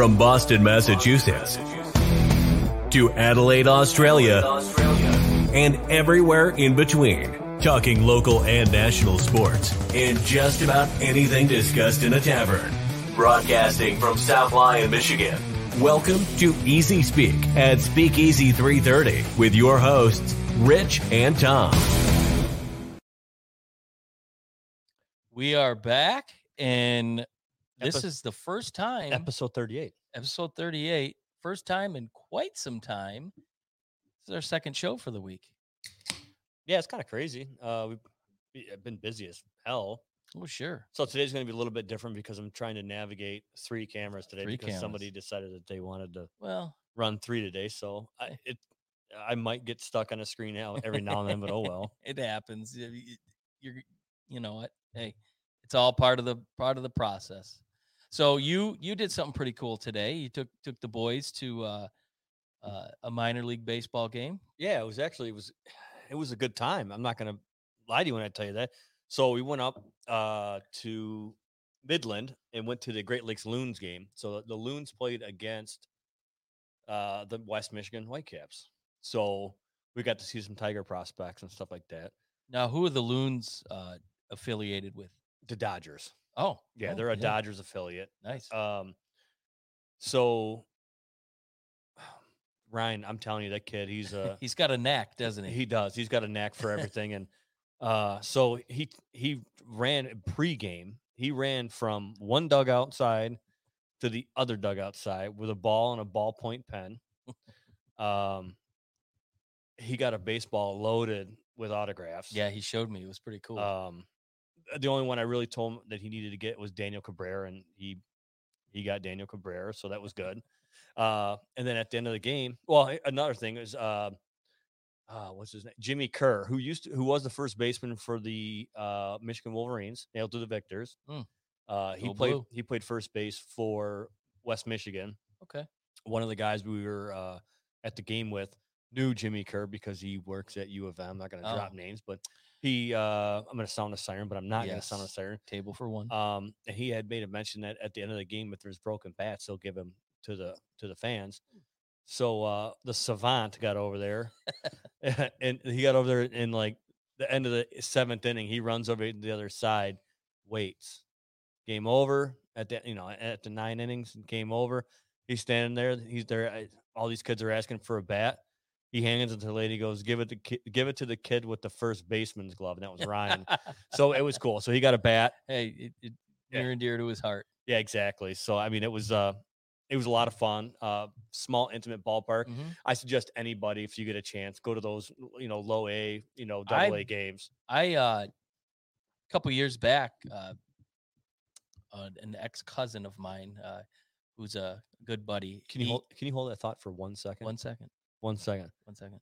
From Boston, Massachusetts to Adelaide, Australia, and everywhere in between. Talking local and national sports and just about anything discussed in a tavern. Broadcasting from South Lyon, Michigan. Welcome to Easy Speak at Speakeasy 330 with your hosts, Rich and Tom. We are back, and this Epi- is the first time, episode 38. episode 38, first time in quite some time. This is our second show for the week. Yeah, it's kind of crazy. Uh, we've uh, been busy as hell. Oh, sure. So today's going to be a little bit different because I'm trying to navigate three cameras today Three because somebody decided that they wanted to Well, run three today. So I, it, I might get stuck on a screen now every now and then, but oh well. it happens. You're, you know what? Hey, it's all part of the part of the process. So you you did something pretty cool today. You took took the boys to uh, uh, a minor league baseball game. Yeah, it was actually it was it was a good time. I'm not going to lie to you when I tell you that. So we went up uh, to Midland and went to the Great Lakes Loons game. So the, the Loons played against uh, the West Michigan Whitecaps. So we got to see some Tiger prospects and stuff like that. Now, who are the Loons uh, affiliated with? The Dodgers. Oh, Yeah, oh, they're a Dodgers affiliate. Nice. Um, so Ryan, I'm telling you, that kid, he's a He's got a knack, doesn't he? He does. He's got a knack for everything, and uh, so he he ran pregame. He ran from one dugout side to the other dugout side with a ball and a ballpoint pen. Um, he got a baseball loaded with autographs. yeah, he showed me. It was pretty cool. Um, the only one I really told him that he needed to get was Daniel Cabrera, and he he got Daniel Cabrera, so that was good. Uh, and then at the end of the game, well, another thing is uh, uh, what's his name? Jimmy Kerr, who used to, who was the first baseman for the uh, Michigan Wolverines, Hail to the Victors. Mm. Uh, he Go played blue. he played first base for West Michigan. okay. One of the guys we were uh, at the game with knew Jimmy Kerr because he works at U of M. I'm not going to drop Oh. names, but he uh, I'm going to sound a siren, but I'm not going to sound a siren. Table for one. Um, and he had made a mention that at the end of the game, if there's broken bats, they'll give him to the to the fans. So uh, the savant got over there, and he got over there in like the end of the seventh inning. He runs over to the other side, waits. Game over at the you know at the nine innings. Game over. He's standing there. He's there. I- All these kids are asking for a bat. He hands it to the lady. Goes give it to ki- give it to the kid with the first baseman's glove, and that was Ryan. so it was cool. So he got a bat. hey, it, it, Yeah. near and dear to his heart. Yeah, exactly. So I mean, it was uh, it was a lot of fun. Uh, small, intimate ballpark. Mhm. I suggest anybody if you get a chance, go to those you know low A, you know double A I- games. I uh, a couple years back, uh, uh, an ex cousin of mine, uh, who's a good buddy. Can you he- hold, can you hold that thought for one second? one second? One second. One second.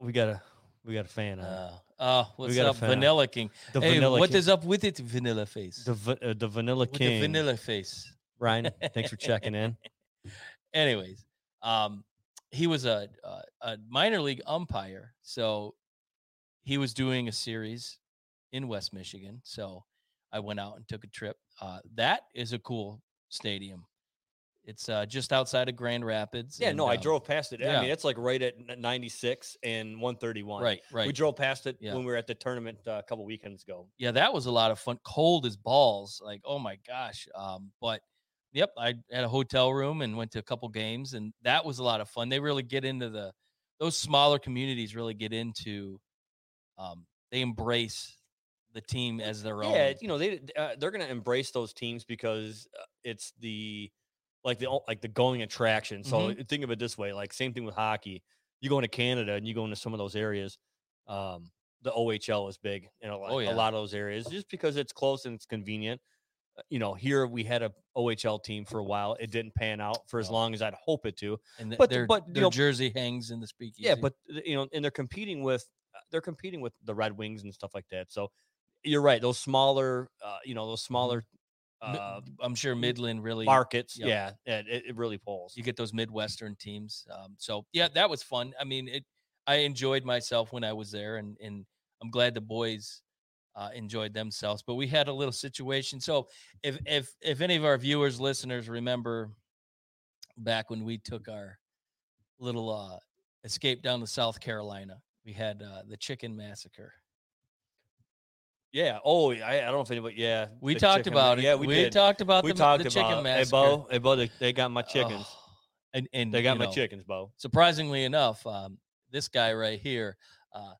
We got a we got a fan. Uh, oh, what's up. Vanilla King? the hey, vanilla what King- is up with it, Vanilla Face? the va- uh, the vanilla with king. the Vanilla Face. Ryan, thanks for checking in. anyways, um, he was a, a a minor league umpire, so he was doing a series in West Michigan. So I went out and took a trip. Uh, that is a cool stadium. It's uh, just outside of Grand Rapids. Yeah, and, no, I um, drove past it. I mean, it's like right at 96 and 131. Right, right. We drove past it Yeah. when we were at the tournament uh, a couple weekends ago. yeah, that was a lot of fun. Cold as balls. Like, oh my gosh. Um, but yep, I had a hotel room and went to a couple games, and that was a lot of fun. They really get into the those smaller communities really get into um they embrace the team as their own. Yeah, you know they uh, they're going to embrace those teams because uh, it's the like the like the going attraction. So Mm-hmm. think of it this way: like same thing with hockey. You go into Canada and you go into some of those areas. Um, the OHL is big in a lot, Oh, yeah. a lot of those areas just because it's close and it's convenient. Uh, You know, here we had a OHL team for a while. It didn't pan out for as long as I'd hope it to. and th- but- their, but, their know- jersey hangs in the speakeasy. Yeah, but you know, and they're competing with uh, they're competing with the Red Wings and stuff like that. So you're right; those smaller, uh, you know, those smaller Mi- uh, I'm sure Midland really markets. Yep. Yeah, it, it it really pulls. you get those midwestern teams. Um, so yeah, that was fun. I mean, it. I enjoyed myself when I was there, and and I'm glad the boys uh, enjoyed themselves. But we had a little situation. So if if if any of our viewers, listeners remember back when we took our little uh, escape down to South Carolina, we had uh, the chicken massacre. Yeah. Oh, I, I don't know if anybody. Yeah. We the talked chicken about it. Yeah, we, did. talked about we the, talked the about. chicken Hey, massacre. Bo. Hey, Bo. They, they got my chickens. Oh, and and they got you my know, chickens, Bo. surprisingly enough, um, this guy right here uh,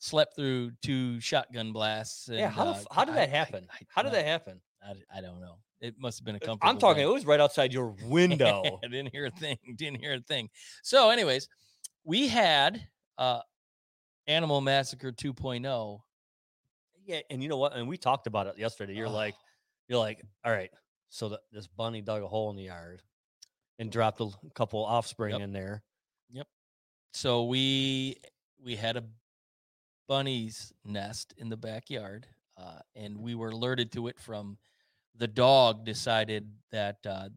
slept through two shotgun blasts. Yeah. How the uh, f- how did I- that I- happen? I- How did that happen? I, I don't know. It must have been a comfortable. I'm talking. bed. It was right outside your window. I didn't hear a thing. Didn't hear a thing. So, anyways, we had uh, Animal Massacre 2.0. yeah. And you know what? And we talked about it yesterday. You're like, Oh, you're like, all right. So the, this bunny dug a hole in the yard and dropped a couple offspring Yep. in there. Yep. So we we had a bunny's nest in the backyard, uh, and we were alerted to it from the dog. Decided that uh,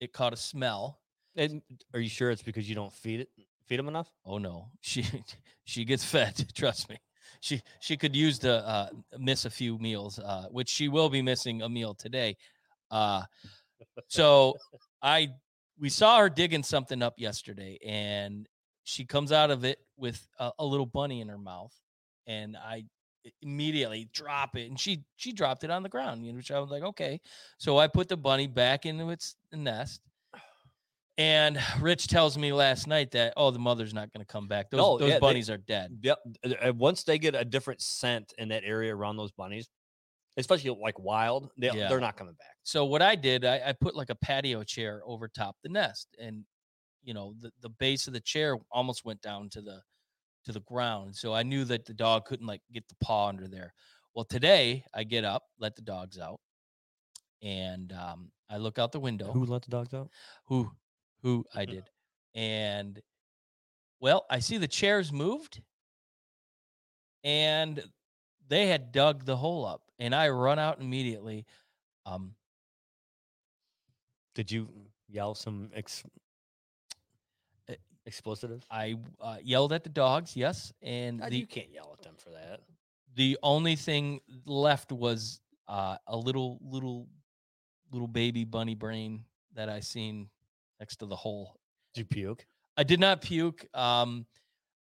it caught a smell. And are you sure it's because you don't feed it? Feed them enough? Oh no, she she gets fed. Trust me. She she could use to uh, miss a few meals, uh, which she will be missing a meal today. Uh, so I we saw her digging something up yesterday, and she comes out of it with a, a little bunny in her mouth, and I immediately drop it, and she she dropped it on the ground, you know, which I was like, okay. So I put the bunny back into its nest. And Rich tells me last night that oh the mother's not going to come back. Those, No, those yeah, they- bunnies are dead. Yep. Once they get a different scent in that area around those bunnies, especially like wild, they, Yeah. they're not coming back. So what I did, I, I put like a patio chair over top the nest, and you know the, the base of the chair almost went down to the to the ground. So I knew that the dog couldn't like get the paw under there. Well, today I get up, let the dogs out, and um, I look out the window. Who let the dogs out? who who I did. And well, I see the chairs moved and they had dug the hole up and I run out immediately. Um Did you yell some ex- Uh, explosives? I uh, yelled at the dogs, yes, and God, the you can't yell at them for that. the only thing left was uh, a little little little baby bunny brain that I seen next to the hole. Did you puke? I did not puke. Um,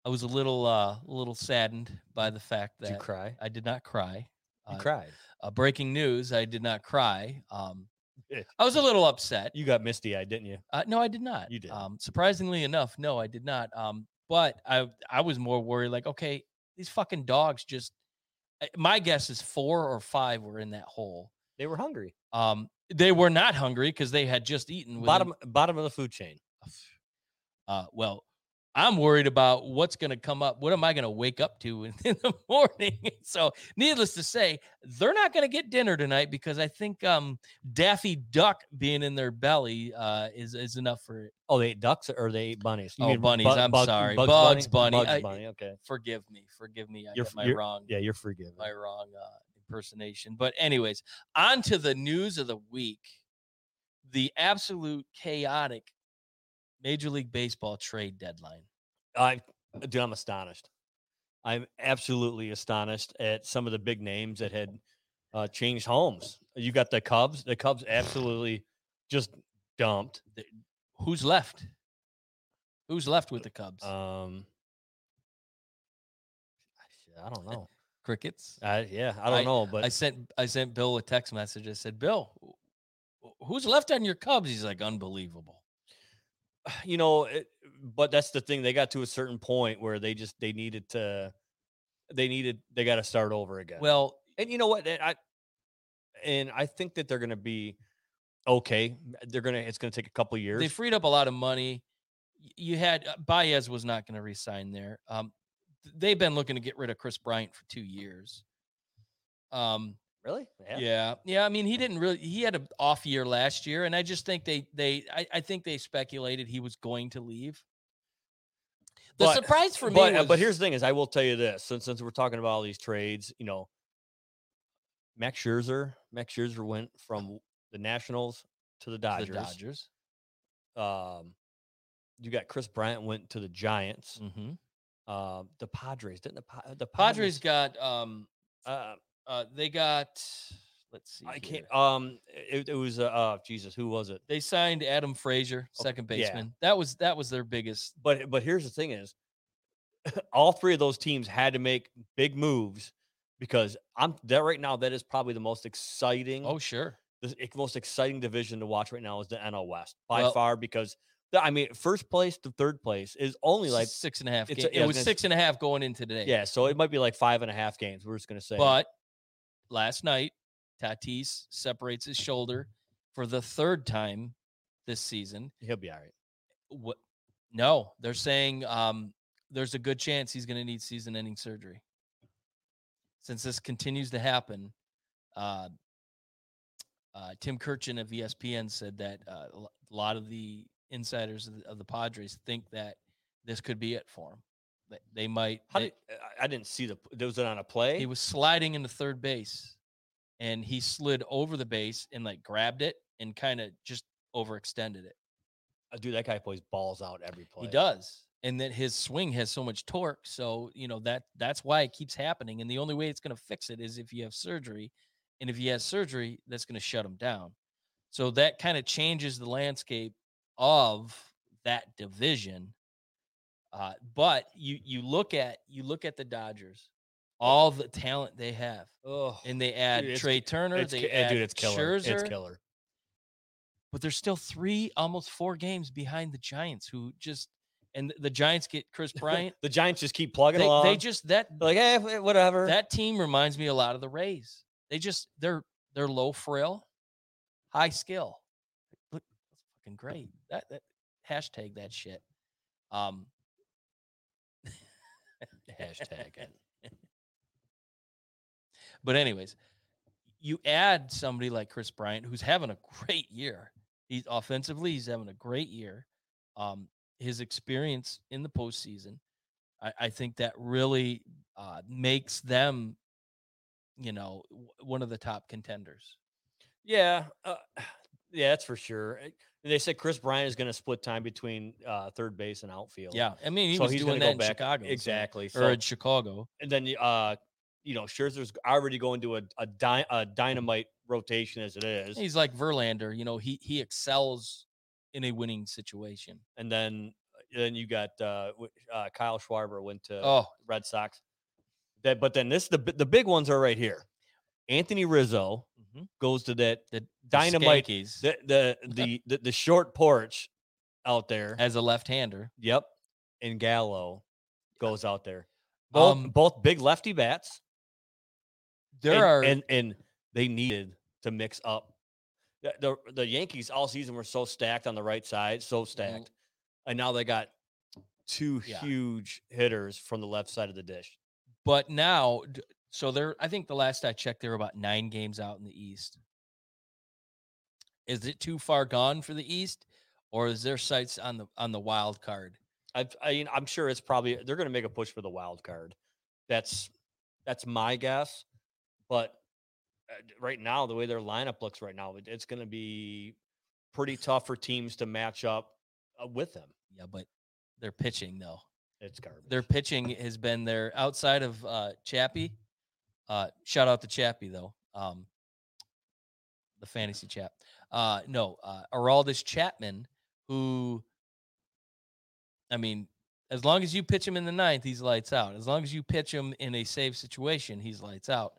I was a little uh, a little saddened by the fact Did you that cry? I did not cry. You Uh, cried. uh, breaking news: I did not cry. Um, I was a little upset. You got misty eyed, didn't you? Uh, no, I did not. You did. Um, surprisingly enough, no, I did not. Um, but I I was more worried. Like, okay, these fucking dogs just. uh, My guess is four or five were in that hole. They were hungry. Um, they were not hungry because they had just eaten. within- Bottom bottom of the food chain. Uh, well, I'm worried about what's going to come up. What am I going to wake up to in, in the morning? so, needless to say, they're not going to get dinner tonight because I think um, Daffy Duck being in their belly uh, is is enough for it. Oh, they ate ducks or they ate bunnies? You Oh, mean bunnies, bug- I'm bug- sorry. Bugs Bugs Bunny. Bugs I- bunny. Okay. Forgive me, forgive me. I You're got my you're- wrong, Yeah, you're forgiven. my wrong uh, impersonation. But anyways, on to the news of the week: the absolute chaotic Major League Baseball trade deadline. I, dude, I'm astonished. I'm absolutely astonished at some of the big names that had uh, changed homes. You got the Cubs. The Cubs absolutely just dumped. who's left? Who's left with the Cubs? Um, I don't know. Crickets. I, yeah, I don't know, but I sent I sent Bill a text message. I said, Bill, who's left on your Cubs? He's like, unbelievable. you know, it, but that's the thing. They got to a certain point where they just they needed to, they needed they got to start over again. Well, and you know what? I and I think that they're going to be okay. They're gonna. It's going to take a couple years. they freed up a lot of money. You had uh, Baez was not going to resign there. Um, they've been looking to get rid of Kris Bryant for two years. Um, really? Yeah. yeah, I mean, he didn't really. He had an off year last year, and I just think they they I, I think they speculated he was going to leave. The But- surprise for me, But, uh, was, but here's the thing: is I will tell you this. Since since we're talking about all these trades, you know, Max Scherzer, Max Scherzer went from the Nationals to the the Dodgers. Dodgers. Um, you got Kris Bryant went to the Giants. hmm Uh, the Padres didn't the, the Padres got um Uh, Uh, they got. Let's see. I here. can't. Um, it, it was uh, uh, Jesus. Who was it? They signed Adam Frazier, Okay, second yeah. baseman. That was that was their biggest. But but here's the thing: is all three of those teams had to make big moves because I'm that right now. That is probably the most exciting. Oh sure. the most exciting division to watch right now is the NL West by Well- far because I mean first place to third place is only like six and a half. it's a- yeah, it was gonna six and a half going into today. yeah, so it might be like five and a half games. We're just gonna say, But last night, Tatis separates his shoulder for the third time this season. he'll be all right. What? No, they're saying um, there's a good chance he's going to need season-ending surgery. Since this continues to happen, uh, uh, Tim Kurkjian of ESPN said that uh, a lot of the insiders of the, of the Padres think that this could be it for him. That they might. How they- did, I- didn't see the. Was it on a play? he was sliding into third base and he slid over the base and like grabbed it and kind of just overextended it. Uh, dude, that guy plays balls out every play. He does. And then his swing has so much torque. So, you know, that that's why it keeps happening. And the only way it's going to fix it is if you have surgery. And if he has surgery, that's going to shut him down. So that kind of changes the landscape of that division. Uh, but you you look at you look at the Dodgers, all the talent they have, Oh, and they add it's- Trea Turner. it's, they ki- add dude, it's killer. Scherzer, It's killer. but they're still three, almost four games behind the Giants, who just and the Giants get Kris Bryant. The Giants just keep plugging they, along. they just that like, hey, whatever. that team reminds me a lot of the Rays. They just they're they're low frill, high skill. Look, that's fucking great. That that hashtag that shit. Um Hashtag it. But anyways, you add somebody like Kris Bryant, who's having a great year. He's offensively, he's having a great year. Um, his experience in the postseason, I, I think that really uh, makes them, you know, w- one of the top contenders. Yeah, uh, yeah, that's for sure. They said Kris Bryant is going to split time between uh, third base and outfield. Yeah, I mean, he So was he's doing that go in back- Chicago, so- exactly. or in Chicago. and then uh, you know, Scherzer's already going to a a, dy- a dynamite rotation as it is, He's like Verlander, you know, he he excels in a winning situation. and then then you got uh, uh, Kyle Schwarber went to Oh, Red Sox. That, but then this the the big ones are right here. Anthony Rizzo mhm. goes to that the, dynamite the the the the, the short porch out there. as a left-hander. Yep. And Gallo goes out there. Both Um, both big lefty bats. There and, are and and they needed to mix up. The, the the Yankees all season were so stacked on the right side, so stacked. And now they got two Mm-hmm. Yeah. huge hitters from the left side of the dish. But now, so they're, I think the last I checked, they were about nine games out in the East. Is it too far gone for the East, or is there sights on the on the wild card? I, I mean, I'm sure it's probably they're going to make a push for the wild card. That's that's my guess. But uh, right now, the way their lineup looks right now, it's going to be pretty tough for teams to match up uh, with them. Yeah, but they're pitching though. It's garbage. Their pitching has been there outside of uh, Chappie. Uh, shout out to Chappie though, um, the fantasy chap. Uh, no, uh, Aroldis Chapman, who, I mean, as long as you pitch him in the ninth, he's lights out. As long as you pitch him in a save situation, he's lights out.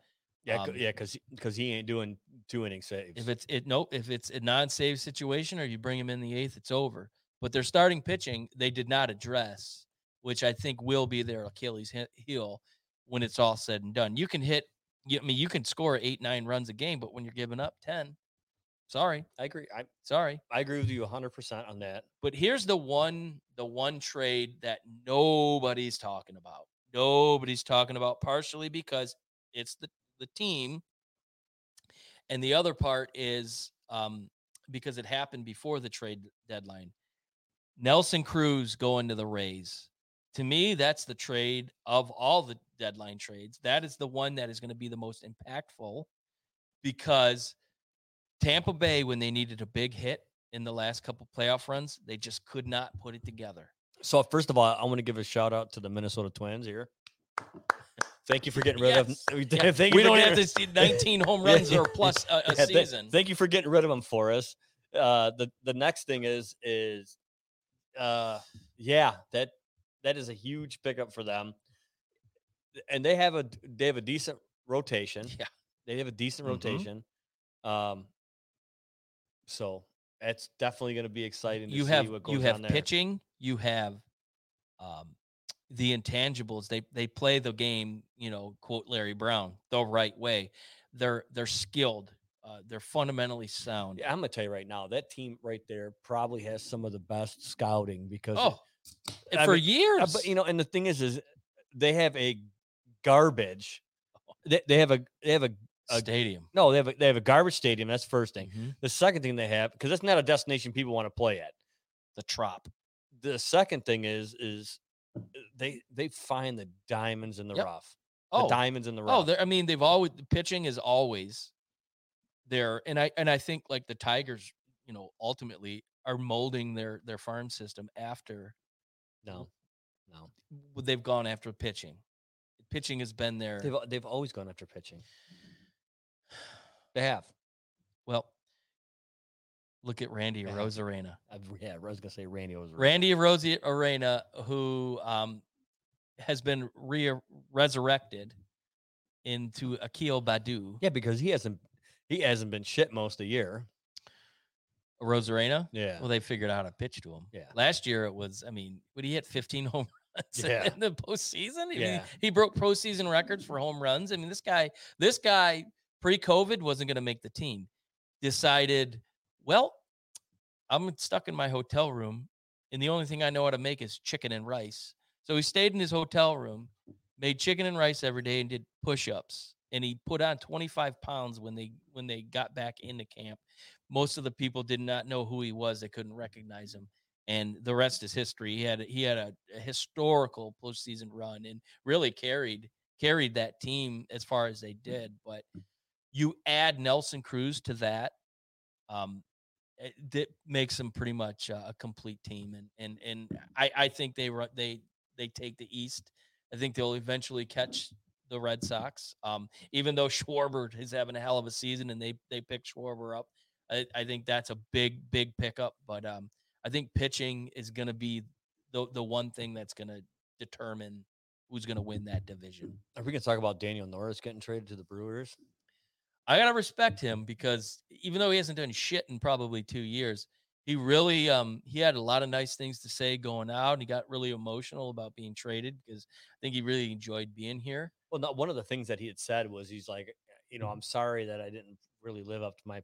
yeah, um, yeah, because because he ain't doing two inning saves. If it's it nope, if it's a non-save situation or you bring him in the eighth, it's over. But their starting pitching, they did not address, which I think will be their Achilles heel when it's all said and done. You can hit, you, I mean, you can score eight, nine runs a game, but when you're giving up ten, sorry, I agree. I'm sorry. I agree with you 100 percent on that. But here's the one, the one trade that nobody's talking about. Nobody's talking about partially because it's the the team, and the other part is um, because it happened before the trade deadline. Nelson Cruz going to the Rays. To me, that's the trade of all the deadline trades. That is the one that is going to be the most impactful because Tampa Bay, when they needed a big hit in the last couple playoff runs, they just could not put it together. So first of all, I want to give a shout out to the Minnesota Twins here. Thank you for getting rid Yes. of. Yeah, Thank we don't have to see 19 home runs or plus a, a Yeah, season. thank you for getting rid of them for us. Uh, the the next thing is is, uh, yeah, that that is a huge pickup for them, and they have a they have a decent rotation. Yeah. they have a decent Mhm. rotation. Um, so that's definitely going to be exciting. To you see have what goes you have there. pitching, you have um, the intangibles. They they play the game, you know, quote Larry Brown, the right way. They're they're skilled. Uh, they're fundamentally sound. Yeah, I'm gonna tell you right now, that team right there probably has some of the best scouting because Oh, I for mean, years. Uh, but you know, and the thing is, is they have a garbage. They, they have a they have a, a stadium. no, they have a, they have a garbage stadium. That's the first thing. Mhm. The second thing they have because that's not a destination people want to play at. The trop. The second thing is is uh, they they find the diamonds in the Yep. rough. Oh, The diamonds in the oh, rough. they're- I mean, they've always the pitching is always there, and I and I think like the Tigers, you know, ultimately are molding their their farm system after no, no, they've gone after pitching. Pitching has been there. they've they've always gone after pitching. They have. Well, look at Randy Yeah. Arozarena. Yeah, I was gonna say Randy was Randy Arozarena, who um, has been re- resurrected into Akil Baddoo. Yeah, because he hasn't he hasn't been shit most of the year. Arozarena. Yeah. Well, they figured out how to pitch to him. Yeah. Last year it was, I mean, would he hit 15 home runs Yeah. in the postseason? I mean, Yeah. he broke postseason records for home runs. I mean, this guy, this guy pre-COVID wasn't going to make the team. Decided, well, I'm stuck in my hotel room, and the only thing I know how to make is chicken and rice. So he stayed in his hotel room, made chicken and rice every day, and did push-ups. And he put on 25 pounds when they when they got back into camp. Most of the people did not know who he was; they couldn't recognize him. And the rest is history. He had a- he had a, a historical postseason run and really carried carried that team as far as they did. But you add Nelson Cruz to that, um, it, makes them pretty much uh, a complete team. And and and I I think they run they they take the East. I think they'll eventually catch the Red Sox. Um, even though Schwarber is having a hell of a season and they they picked Schwarber up, I, I think that's a big big pickup. But um, I think pitching is going to be the the one thing that's going to determine who's going to win that division. Are we gonna talk about Daniel Norris getting traded to the Brewers? I gotta respect him because even though he hasn't done shit in probably two years, he really um he had a lot of nice things to say going out. And he got really emotional about being traded because I think he really enjoyed being here. Well, not one of the things that he had said was he's like, you know, I'm sorry that I didn't really live up to my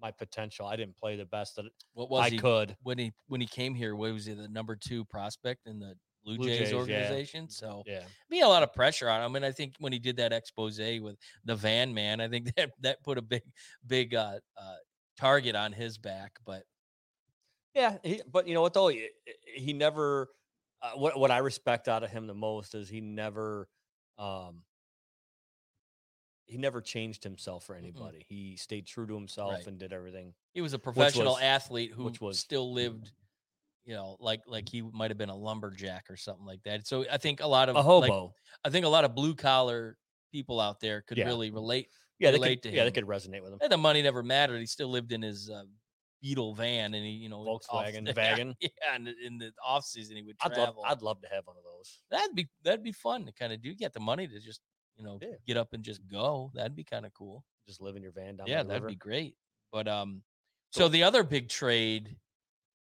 my potential. I didn't play the best that What was I he could. when he when he came here? What was he the number two prospect in the Blue, Blue Jays, Jays, yeah. organization? So Yeah. be a lot of pressure on him. And I think when he did that expose with the van man, I think that that put a big big uh, uh target on his back. But Yeah, he, but you know what though, he, he never. Uh, what what I respect out of him the most is he never, um, he never changed himself for anybody. He stayed true to himself Right. and did everything. He was a professional was- athlete who which was- still lived, you know, like like he might have been a lumberjack or something like that. So I think a lot of A like, hobo. I think a lot of blue collar people out there could Yeah. really relate. yeah, they relate could, to yeah, they could resonate with him. And the money never mattered. He still lived in his uh, Beetle van, and he, you know, Volkswagen yeah, wagon. Yeah, and in the off season he would I'd love. I'd love to have one of those. that'd be that'd be fun to kind of do. Get the money to just you know Yeah. get up and just go. That'd be kind of cool. Just live in your van down. yeah, that'd river. be great. But um, So- so the other big trade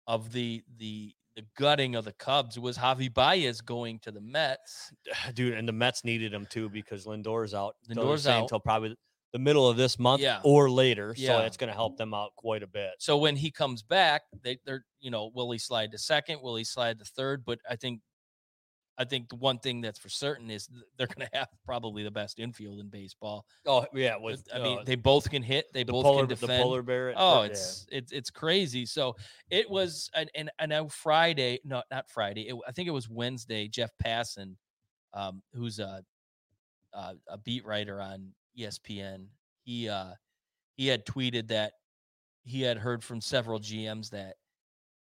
of the the the gutting of the Cubs was Javi Baez going to the Mets. dude. And the Mets needed him too because Lindor's out. Lindor's out. until probably the middle of this month Yeah. or later. So Yeah. it's going to help them out quite a bit. So when he comes back, they they're you know will he slide to second? Will he slide to third? But I think I think the one thing that's for certain is they're going to have probably the best infield in baseball. Oh yeah, with I mean, uh, they both can hit. They the both polar can the polar bear. Oh, yeah. it's it's it's crazy. So it was, and and I know Friday, no, not Friday. It, I think it was Wednesday. Jeff Passan, um, who's a a, a beat writer on ESPN, he uh he had tweeted that he had heard from several GMs that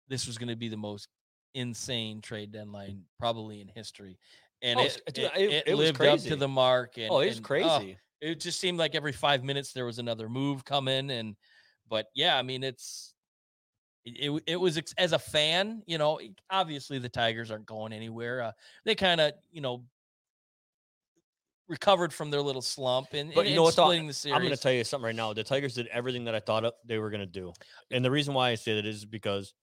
this was going to be the most insane trade deadline probably in history. and Oh, it, dude, it, it- it it was lived up to the mark. And oh, it's and, crazy. it just seemed like every five minutes there was another move coming and but yeah i mean it's it, it, it was as a fan you know obviously the tigers aren't going anywhere uh, they kind of you know recovered from their little slump and, But and, you know what, though? splitting the series I'm going to tell you something right now. The Tigers did everything that I thought they were going to do, and the reason why I say that is because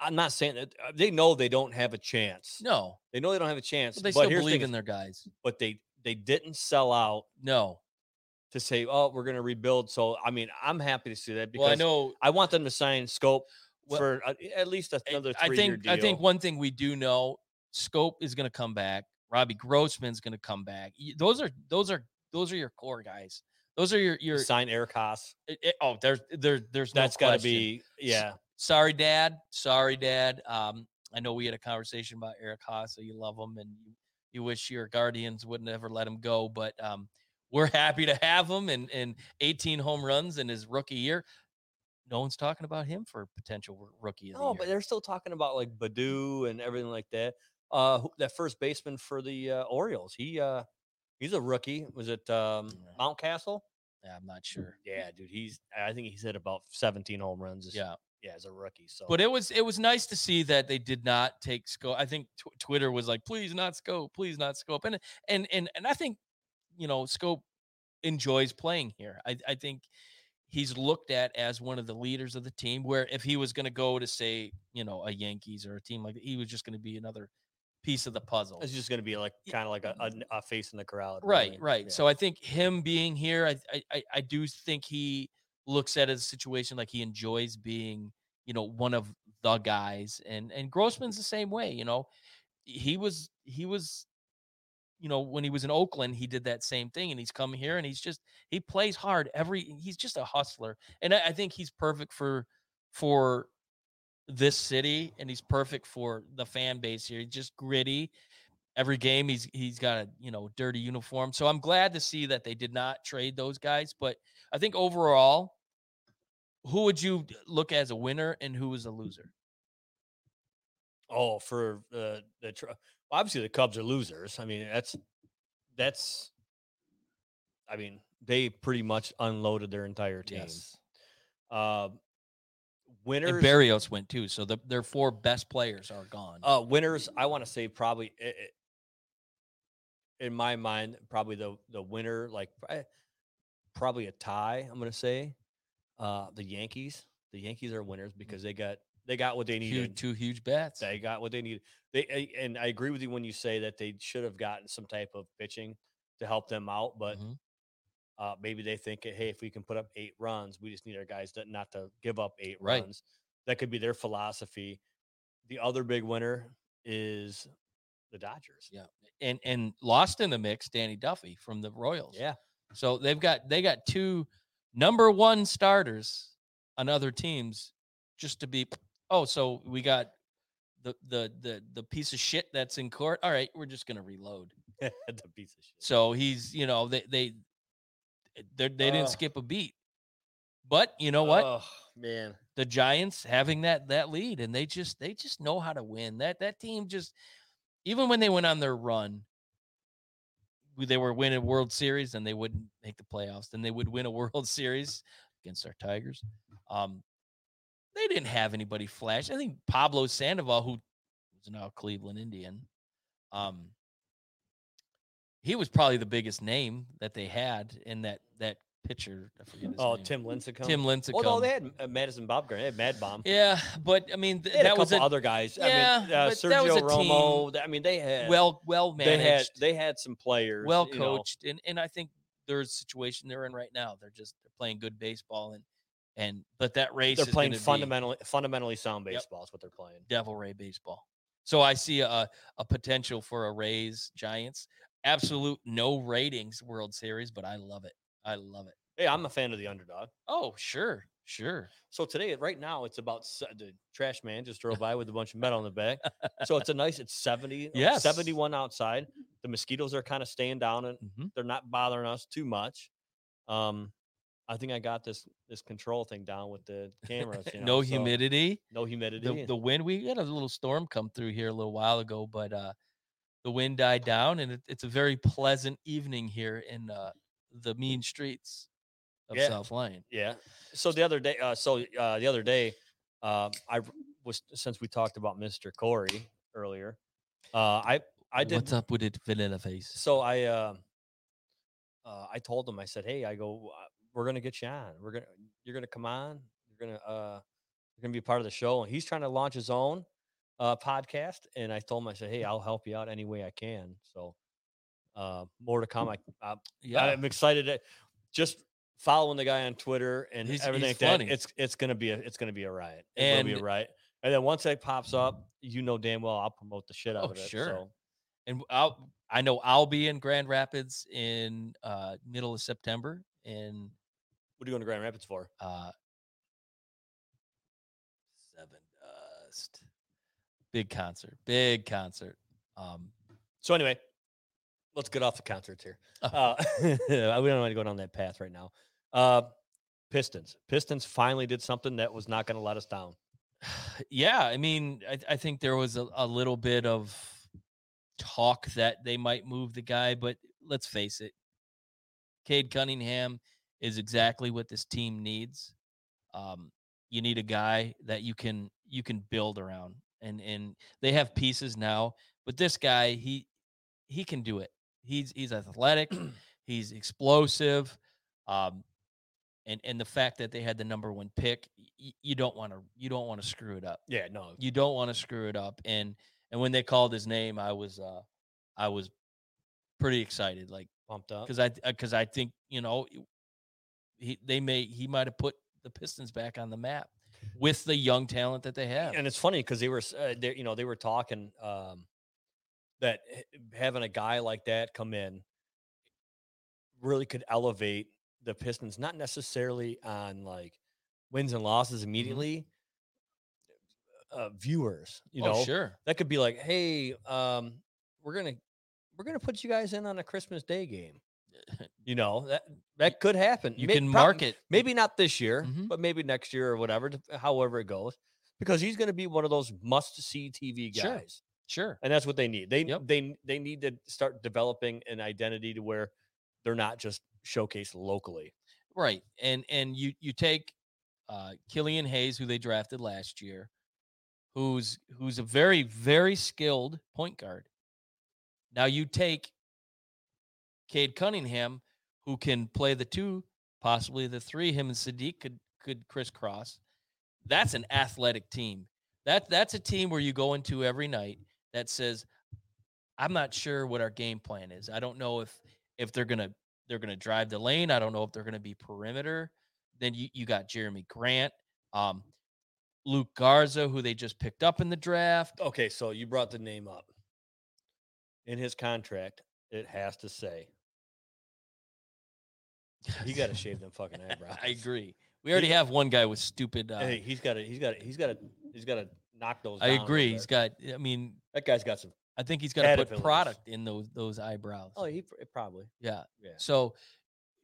I'm not saying that uh, they know they don't have a chance. no They know they don't have a chance. but they but still here's the believe in their guys But they they didn't sell out no to say, "Oh, we're going to rebuild." So I mean, I'm happy to see that because well i know I want them to sign Schoop Well, for at least eh, another I three think. I think one thing we do know, Schoop is going to come back. Robbie Grossman's going to come back. Those are those are those are your core guys. Those are your your. sign Eric Haase. it- it- oh, there's there there's no That's got to be yeah. Sorry, Dad. Sorry, Dad. Um, I know we had a conversation about Eric Haase, so you love him and you, you wish your guardians wouldn't ever let him go, but um, we're happy to have him and and 18 home runs in his rookie year. No one's talking about him for potential rookie of the No, year. but they're still talking about like Baddoo and everything like that. Uh, that first baseman for the uh, Orioles, he uh, he's a rookie. Was it um. Mountcastle? Yeah, I'm not sure. Yeah, dude, he's. I think he's hit about 17 home runs. Yeah. Yeah, as a rookie. So, But it was it was nice to see that they did not take Schoop. I think tw- Twitter was like, please not Schoop, please not Schoop, and and and and I think you know Schoop enjoys playing here. I I think he's looked at as one of the leaders of the team. Where if he was going to go to say you know a Yankees or a team like that, he was just going to be another piece of the puzzle. it's just going to be like kind of like a, a, a face in the crowd. Right, really. right. Yeah. So I think him being here, I I I do think he looks at his situation like he enjoys being, you know, one of the guys. And and Grossman's the same way. You know, he was he was, you know, when he was in Oakland, he did that same thing, and he's come here and he's just he plays hard every. He's just a hustler, and I, I think he's perfect for for this city, and he's perfect for the fan base here. He's just gritty every game he's he's got a you know dirty uniform so i'm glad to see that they did not trade those guys but i think overall who would you look as a winner and who is a loser Oh, for uh, the tr- obviously the Cubs are losers. I mean, that's that's. I mean, they pretty much unloaded their entire team. Uh, winners. and barrios went too so the, their four best players are gone Uh, winners, I want to say probably i- i- in my mind, probably the the winner, like probably a tie. I'm gonna say, uh, the Yankees. The Yankees are winners because they got they got what they huge, needed. two huge bats They got what they needed. They and I agree with you when you say that they should have gotten some type of pitching to help them out, but Mhm. uh, maybe they think, hey, if we can put up eight runs, we just need our guys to not to give up eight Right. runs. That could be their philosophy. The other big winner is the Dodgers. yeah and and lost in the mix danny duffy from the royals Yeah. so they've got they got two number one starters on other teams just to be oh so we got the the the the piece of shit that's in court all right we're just gonna reload the piece of shit. so he's you know they they eh, they're- they didn't Ugh. skip a beat but you know what Oh, man. the giants having that that lead and they just they just know how to win that that team just even when they went on their run they were winning world series and they wouldn't make the playoffs then they would win a world series against our tigers. Um they didn't have anybody flash. I think pablo sandoval who is now cleveland indian um he was probably the biggest name that they had in that that pitcher i forget his Oh, name. Tim Lincecum. tim lincecum Well, no, they had uh, Madison Bumgarner. They had MadBum. yeah, but I mean th- They had a that was couple a other guys. I Yeah, mean, uh, but that was Sergio a Romo. team I mean, they had well well managed. they had they had some players. well you know. coached, and and I think there's a situation they're in right now. They're just they're playing good baseball, and and but that race They're is playing gonna be fundamentally fundamentally sound Yep. baseball. Is what they're playing. Devil Ray baseball. So I see a a potential for a Rays Giants. Absolute no ratings World Series, but I love it. I love it. Hey, I'm a fan of the underdog. Oh sure, sure. So today, right now, it's about se- the trash man just drove by with a bunch of metal in the back. So it's a nice. It's 70, uh, Yes. 71 outside. The mosquitoes are kind of staying down and Mhm. they're not bothering us too much. Um, I think I got this this control thing down with the cameras. You know, no so humidity. no humidity. the, the wind we had a little storm come through here a little while ago but uh the wind died down, and it, it's a very pleasant evening here in uh, the mean streets of Yeah. South Lyon. Yeah. So the other day, uh, so uh, the other day, uh, I was since we talked about Mr. Corey earlier. Uh, I I did What's up with it, vanilla face? so I uh, uh, I told him I said, hey, I go, we're gonna get you on. We're gonna you're gonna come on. You're gonna uh, you're gonna be part of the show. And he's trying to launch his own uh, podcast. And I told him I said, hey, I'll help you out any way I can. So uh, more to come. I, I Yeah, I'm excited. To, just following the guy on Twitter and He's- everything he's like funny. that. It's it's gonna be a it's gonna be a riot. It's gonna be a And- riot. And then once that pops up, you know damn well I'll promote the shit out Oh, of it. sure. So and I'll, I know I'll be in Grand Rapids in uh, middle of September, and what are you going to Grand Rapids for? uh, Seven Dust, big concert, big concert. Um, So anyway, let's get off the concerts here. Oh. Uh, we don't want to go down that path right now. Uh, Pistons. Pistons finally did something that was not going to let us down. yeah, I mean, I, I think there was a, a little bit of talk that they might move the guy, but let's face it, Cade Cunningham is exactly what this team needs. Um, you need a guy that you can you can build around, and and they have pieces now, but this guy he he can do it. He's he's athletic, he's explosive. Um, and and the fact that they had the number one pick, y- you don't want to you don't want to screw it up. Yeah, no. You don't want to screw it up. And and when they called his name, I was uh I was pretty excited, like Pumped up. because I because I think you know he they may he might have put the Pistons back on the map with the young talent that they have. And it's funny because they were, uh, they, you know, they were talking um, that having a guy like that come in really could elevate the Pistons, not necessarily on like wins and losses immediately. Uh, viewers, you oh, know, sure. that could be like, hey, um, we're gonna we're gonna put you guys in on a Christmas Day game. You know that that could happen. You May- can prob- market maybe not this year, Mhm. but maybe next year or whatever, however it goes, because he's going to be one of those must-see TV Sure. guys, sure. and that's what they need. They Yep. they they need to start developing an identity to where they're not just showcased locally. Right. And and you you take uh Killian Hayes, who they drafted last year, who's who's a very, very skilled point guard. Now you take Cade Cunningham, who can play the two, possibly the three. Him and Saddiq could could crisscross. That's an athletic team. That that's a team where you go into every night that says, I'm not sure what our game plan is. I don't know if if they're gonna they're gonna drive the lane. I don't know if they're gonna be perimeter. Then you, you got Jerami Grant, um, Luka Garza, who they just picked up in the draft. Okay, so you brought the name up. In his contract, it has to say he got to shave them fucking eyebrows. I agree. We already He- have one guy with stupid. Uh, Hey, he's got to. He's got to. He's got to. He's got to knock those. I agree. He's got. I mean, that guy's got some. I think he's going to put Caterpillars. product in those those eyebrows. Oh, he pr- probably. yeah. Yeah. So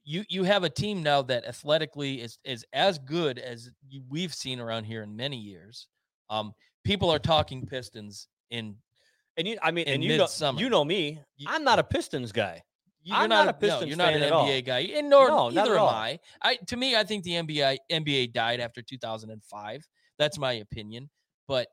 you you have a team now that athletically is is as good as you, we've seen around here in many years. Um, people are talking Pistons in. And you, I mean, in and you know, midsummer. you know me. You- I'm not a Pistons guy. You're I'm not, a no, Pistons you're not fan an at all. NBA guy, and nor No, not neither at am all. I. I to me, I think the NBA NBA died after 2005. That's my opinion, but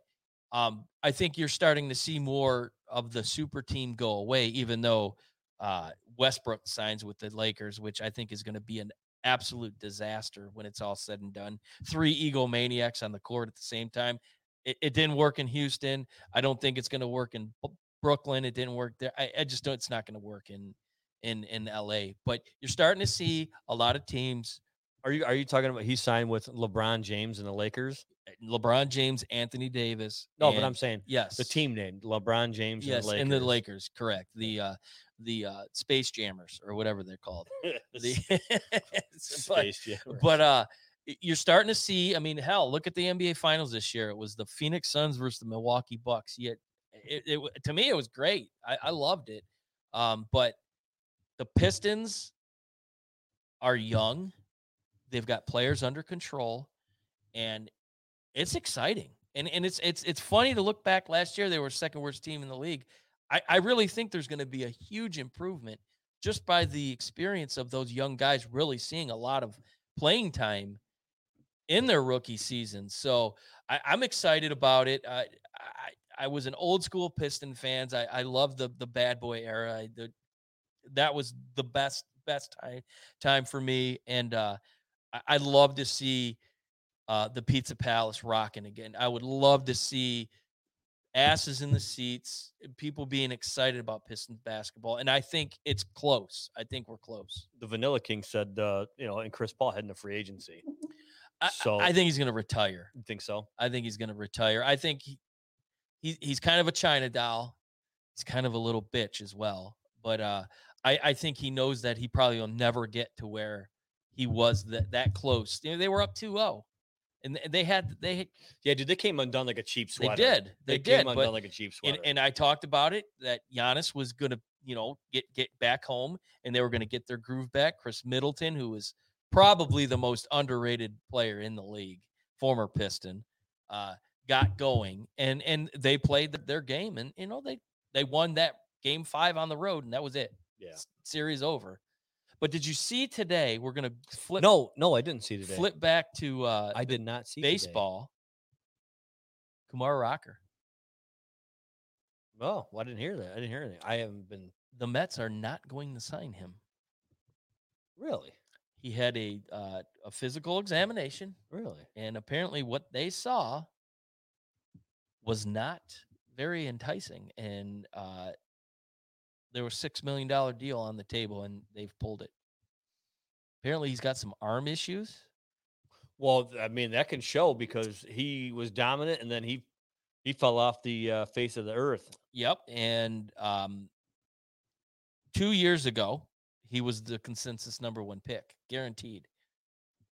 um, I think you're starting to see more of the super team go away, even though uh, Westbrook signs with the Lakers, which I think is going to be an absolute disaster when it's all said and done. Three egomaniacs on the court at the same time. It, it didn't work in Houston. I don't think it's going to work in Brooklyn. It didn't work there. I, I just don't. It's not going to work in in in LA. But you're starting to see a lot of teams. Are you? Are you talking about he signed with LeBron James and the Lakers? LeBron James, Anthony Davis. No, but I'm saying yes, the team name LeBron James Yes, and the Lakers. and the Lakers, correct. The uh the uh Space Jammers or whatever they're called. The, but, Space Jam. but uh you're starting to see, I mean, hell, look at the NBA finals this year. It was the Phoenix Suns versus the Milwaukee Bucks. Yet it, it w- to me it was great. I, I loved it. Um, but the Pistons are young. They've got players under control, and it's exciting. And and it's it's it's funny to look back last year. They were second worst team in the league. I, I really think there's going to be a huge improvement just by the experience of those young guys really seeing a lot of playing time in their rookie season. So I, am excited about it. I, I, I was an old school Piston fans. I, I love the the bad boy era. I, the, that was the best best time time for me, and uh, I, I love to see uh, the Pizza Palace rocking again. I would love to see asses in the seats, people being excited about Pistons basketball, and I think it's close. I think we're close. The Vanilla King said, uh, you know, and Chris Paul heading to free agency. I, so I think he's going to retire. You think so? I think he's going to retire. I think he, he he's kind of a China doll. He's kind of a little bitch as well. But uh, I I think he knows that he probably will never get to where he was that that close. You know, they were up 2-0 and they had they had, yeah, dude, they came undone like a cheap sweater. They did, they, they did, came undone like a cheap sweater. And, and, I talked about it that Giannis was going to, you know, get get back home, and they were going to get their groove back. Khris Middleton, who was probably the most underrated player in the league, former Piston, uh, got going, and and they played their game, and you know they they won that game five on the road, and that was it. Yeah, series over. But did you see today? We're gonna flip. No, no, I didn't see today. Flip back to. uh I did not see baseball. Today. Kumar Rocker. Oh, well, I didn't hear that. I didn't hear anything. I haven't been. The Mets are not going to sign him. Really? He had a uh, a physical examination. Really? And apparently, what they saw was not very enticing, and uh, there was six million dollar deal on the table and they've pulled it. Apparently, he's got some arm issues. Well, I mean that can show because he was dominant and then he he fell off the uh, face of the earth. Yep, and um, two years ago he was the consensus number one pick, guaranteed.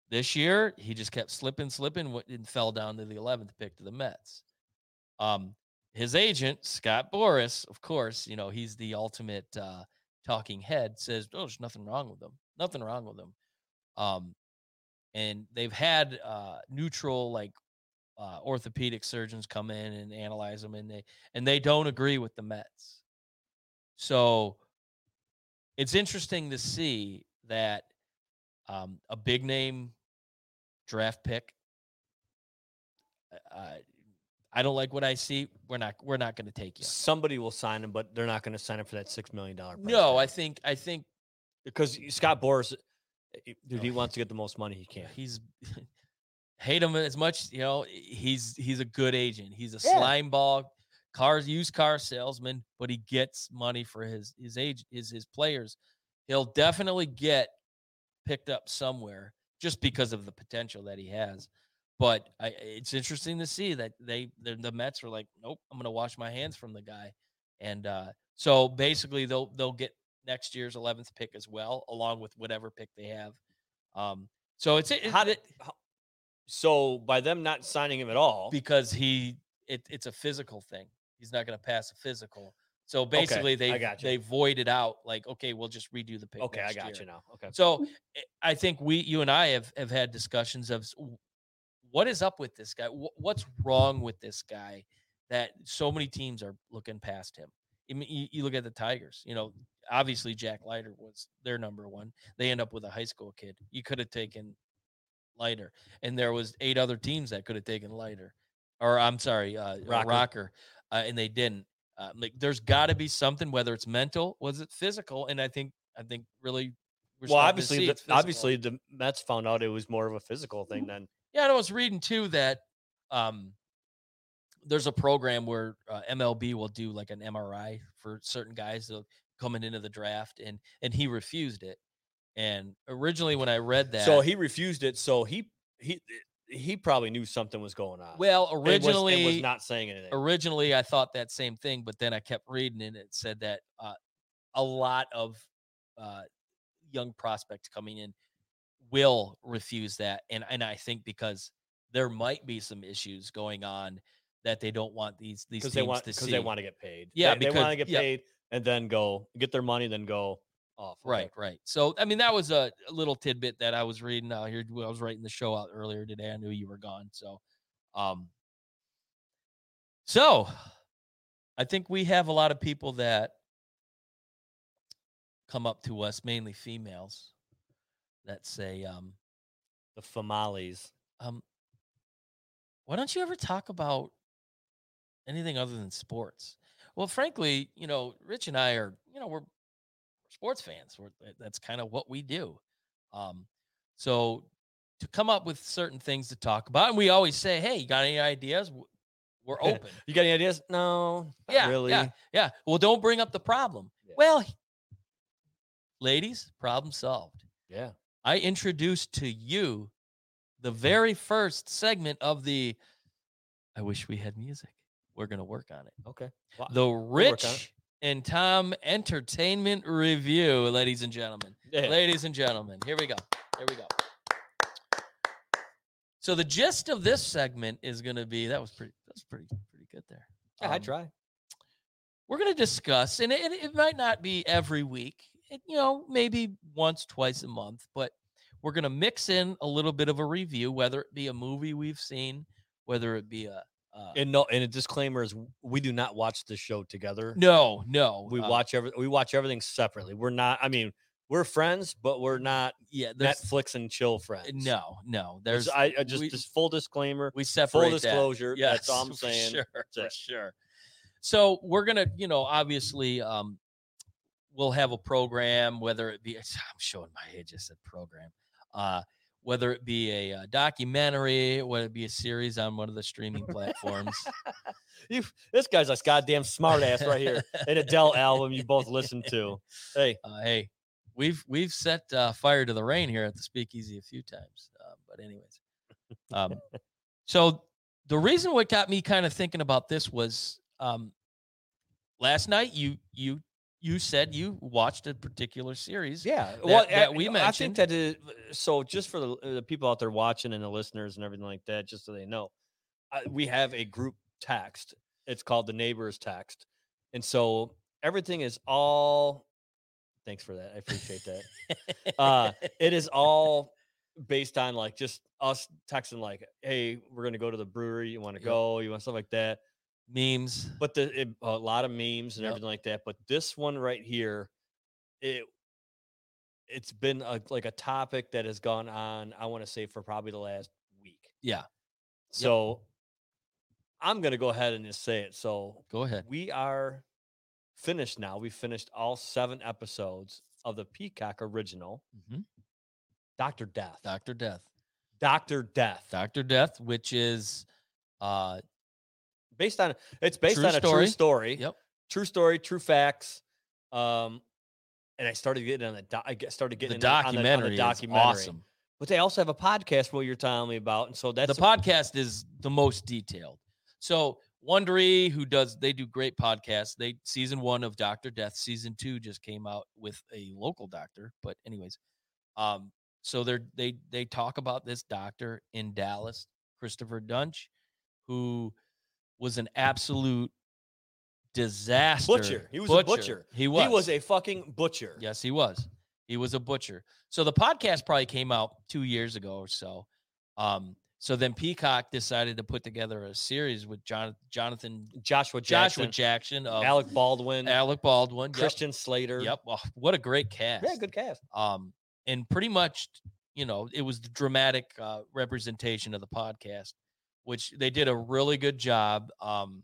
This year he just kept slipping, slipping, and fell down to the eleventh pick to the Mets. Um, his agent Scott Boras, of course, you know he's the ultimate uh, talking head. Says, "Oh, there's nothing wrong with them. Nothing wrong with them." Um, and they've had uh, neutral like uh, orthopedic surgeons come in and analyze them, and they and they don't agree with the Mets. So it's interesting to see that um, a big name draft pick uh, I don't like what I see. We're not we're not going to take you. Somebody will sign him, but they're not going to sign him for that six million dollar. No, I think I think because Scott Boras, eh, dude, he wants to get the most money he can. He's hate him as much, you know. He's he's a good agent. He's a yeah. slime ball, cars used car salesman, but he gets money for his his age his his players. He'll definitely get picked up somewhere just because of the potential that he has. But I, it's interesting to see that they the Mets are like, nope, I'm going to wash my hands from the guy, and uh, so basically they'll they'll get next year's 11th pick as well, along with whatever pick they have. Um, so it's it, how did how, so by them not signing him at all because he it, it's a physical thing. He's not going to pass a physical. So basically, okay, they they voided out like, okay, we'll just redo the pick. Okay, I got year. you now. Okay. So eh, I think we, you and I have have had discussions of what is up with this guy? What's wrong with this guy that so many teams are looking past him? I mean, you, you look at the Tigers. You know, obviously Jack Leiter was their number one. They end up with a high school kid. You could have taken Leiter, and there was eight other teams that could have taken Leiter, or I'm sorry, uh, Rocker, Rocker uh, and they didn't. Uh, like, there's got to be something, whether it's mental, was it physical, and I think I think really. well, obviously, the, obviously the Mets found out it was more of a physical thing than yeah, and I was reading too that um, there's a program where uh, MLB will do like an MRI for certain guys coming into the draft, and and he refused it. And originally, when I read that, so he refused it. So he he he probably knew something was going on. Well, originally, was, was, not saying anything. Originally, I thought that same thing, but then I kept reading, and it said that uh, a lot of uh, young prospects coming in will refuse that. And and I think because there might be some issues going on that they don't want these these teams they want, to see because they want to get paid. Yeah, they, they want to get yeah. paid and then go get their money, then go off. Right, right. So I mean, that was a, a little tidbit that I was reading out here. I was writing the show out earlier today. I knew you were gone, so um, so I think we have a lot of people that come up to us, mainly females, that say, um, The famales. um, why don't you ever talk about anything other than sports? Well, frankly, you know, Rich and I are, you know, we're sports fans. We're, that's kind of what we do. Um, so to come up with certain things to talk about, and we always say, "Hey, you got any ideas?" We're open. You got any ideas? No, yeah, really. yeah, yeah. Well, don't bring up the problem. Yeah. Well, ladies, problem solved. Yeah. I introduced to you the very first segment of the I wish we had music. We're going to work on it. Okay. Wow. The work on it. Rich and Tom Entertainment Review, ladies and gentlemen. Yeah. Ladies and gentlemen, here we go. Here we go. So the gist of this segment is going to be that was pretty that was pretty pretty good there. Yeah, I Um, try. we're going to discuss, and it, it- it might not be every week, it, you know, maybe once, twice a month, but we're going to mix in a little bit of a review, whether it be a movie we've seen, whether it be a. Uh, And no, and a disclaimer is we do not watch the show together. no, no. we uh, watch every we watch everything separately. We're not. I mean, we're friends, but we're not Yeah, Netflix and chill friends. no, no. There's I, I just we- just full disclaimer. we separate that. disclosure, that's all I'm saying. Sure, for it. sure. So we're gonna, you know, obviously, um, we'll have a program, whether it be I'm showing my age. I said program. Uh, whether it be a, uh documentary, whether it be a series on one of the streaming platforms. You, this guy's a goddamn smart ass right here. An Adele album you both listen to. Hey, uh, hey, we've we've set uh, fire to the rain here at the Speakeasy a few times. Uh, but anyways, um, so the reason what got me kind of thinking about this was um, last night you you you said you watched a particular series. yeah. that- well, that I- we I think that is so. Just for the, uh, the people out there watching and the listeners and everything like that, just so they know, I, we have a group text. It's called the neighbors text, and so everything is all. Thanks for that. I appreciate that. uh, it is all based on like just us texting like, "Hey, we're gonna go to the brewery. You want to go? You want stuff like that." Memes. But the it, a lot of memes and Yep. everything like that. But this one right here, it it's been a, like a topic that has gone on. I want to say for probably the last week. Yeah, So I'm gonna go ahead and just say it. So go ahead. we are finished now. We finished all seven episodes of the Peacock original, Mhm. Doctor Death. Doctor Death. Doctor Death. Doctor Death, which is uh based on it's based True on a story. true story. Yep. True story, true facts. Um, and I started getting on the doc- I started the getting on- on the- on the documentary. documentary. awesome. But they also have a podcast what you're telling me about, and so that's the podcast is the most detailed. So Wondery, who does they do great podcasts. They season one of Doctor Death, season two just came out with a local doctor. But anyways, um, so they're they they talk about this doctor in Dallas, Christopher Duntsch, who was an absolute disaster. butcher. He was a butcher. He was. He was a fucking butcher. Yes, he was. He was a butcher. So the podcast probably came out two years ago or so. Um, so then Peacock decided to put together a series with John, Jonathan Joshua Jackson, Joshua Jackson of Alec Baldwin, Alec Baldwin, yep, Christian Slater. Yep. Well, what a great cast. Yeah, good cast. Um, and pretty much, you know, it was the dramatic uh, representation of the podcast, which they did a really good job. Um,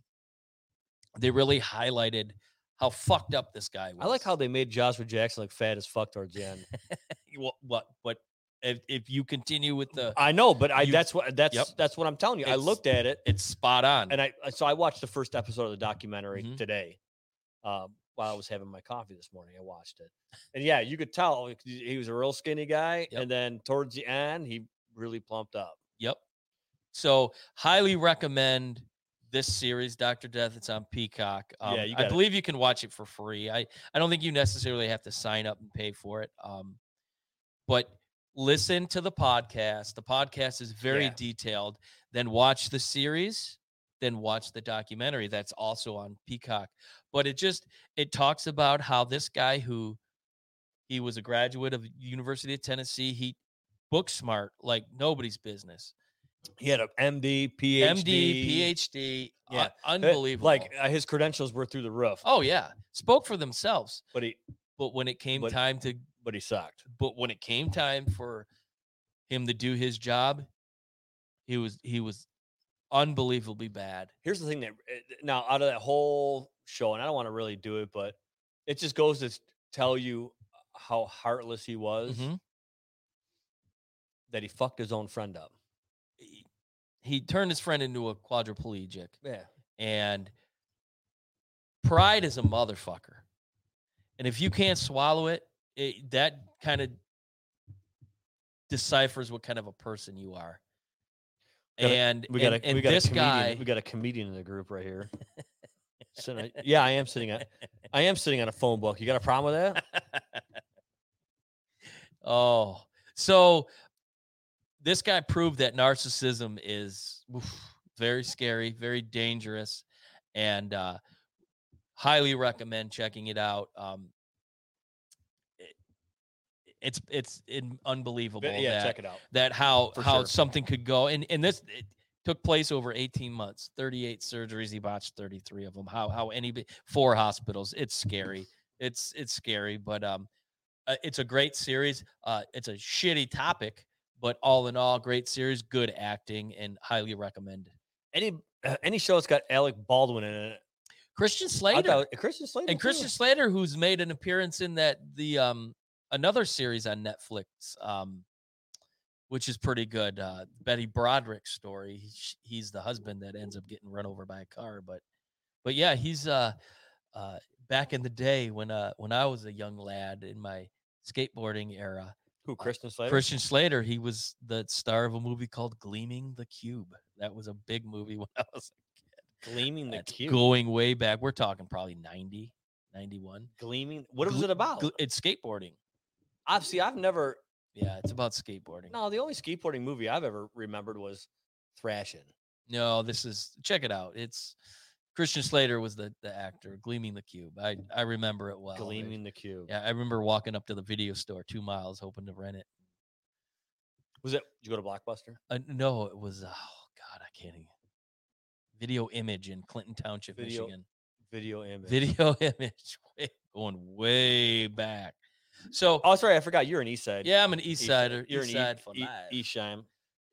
they really highlighted how fucked up this guy was. I like how they made Joshua Jackson look fat as fuck towards the end. what what but if, if you continue with the I know, but I You- that's what that's Yep. that's what I'm telling you. I looked at it it's spot on and I so I watched the first episode of the documentary Mhm. today. Um, while I was having my coffee this morning, I watched it, and yeah, you could tell he he was a real skinny guy, Yep. and then towards the end, he really plumped up. yep so highly recommend this series dr death it's on peacock um, Yeah, i believe you can watch it for free i i don't think you necessarily have to sign up and pay for it um but listen to the podcast the podcast is very Yeah. detailed then watch the series then watch the documentary that's also on peacock but it just it talks about how this guy who he was a graduate of university of tennessee he book smart like nobody's business He had a MD, PhD, MD, PhD. Yeah. Uh, unbelievable. Like uh, his credentials were through the roof. oh yeah, spoke for themselves. but he But when it came But- time to, but he sucked. but when it came time for him to do his job, he was he was unbelievably bad. Here's the thing that uh, now out of that whole show, and I don't want to really do it, but it just goes to tell you how heartless he was Mhm. that he fucked his own friend up. He, turned his friend into a quadriplegic, Yeah. and pride is a motherfucker. And if you can't swallow it, it that kind of deciphers what kind of a person you are. A- and We got and, a and we got this a comedian, guy, we got a comedian in the group right here. Sitting- yeah, I am sitting on I am sitting on a phone book. You got a problem with that? oh, so this guy proved that narcissism is oof, very scary, very dangerous, and uh, highly recommend checking it out. Um, it- it's it's in, unbelievable. Yeah, that, check it out. that how For how sure. something could go and and this it took place over 18 months 38 surgeries he botched 33 of them how how any four hospitals it's scary it's it's scary but um uh, it's a great series uh it's a shitty topic but all in all great series good acting and highly recommend Any uh, any show that's got Alec Baldwin in it. christian slater thought- Christian Slater and too? Christian Slater, who's made an appearance in that the um another series on Netflix, um, which is pretty good. Uh, Betty Broderick story. He's, he's the husband that ends up getting run over by a car, but but yeah, he's uh uh back in the day when uh when I was a young lad in my skateboarding era. Who Christian Slater? Christian Slater, he was the star of a movie called Gleaming the Cube. That was a big movie when I was a kid. Gleaming the that's cube. going way back. We're talking probably 90, 91. Gleaming. What was Gle- it about? gle- It's skateboarding. I've see. I've never. Yeah, it's about skateboarding. No, No, the only skateboarding movie I've ever remembered was Thrashing. No, this is check it out. It's Christian Slater was the the actor, Gleaming the Cube. I I remember it well. Gleaming the cube. Yeah, I remember walking up to the video store two miles hoping to rent it. Was it? Did you go to Blockbuster? Uh, no, it was oh god, I can't even. Video image in Clinton Township, Video Michigan. Video image. Video image, going way back. So Oh, sorry, I forgot. You're an East Side. yeah, I'm an East East- Sider. You're East an Side for life. East Shine.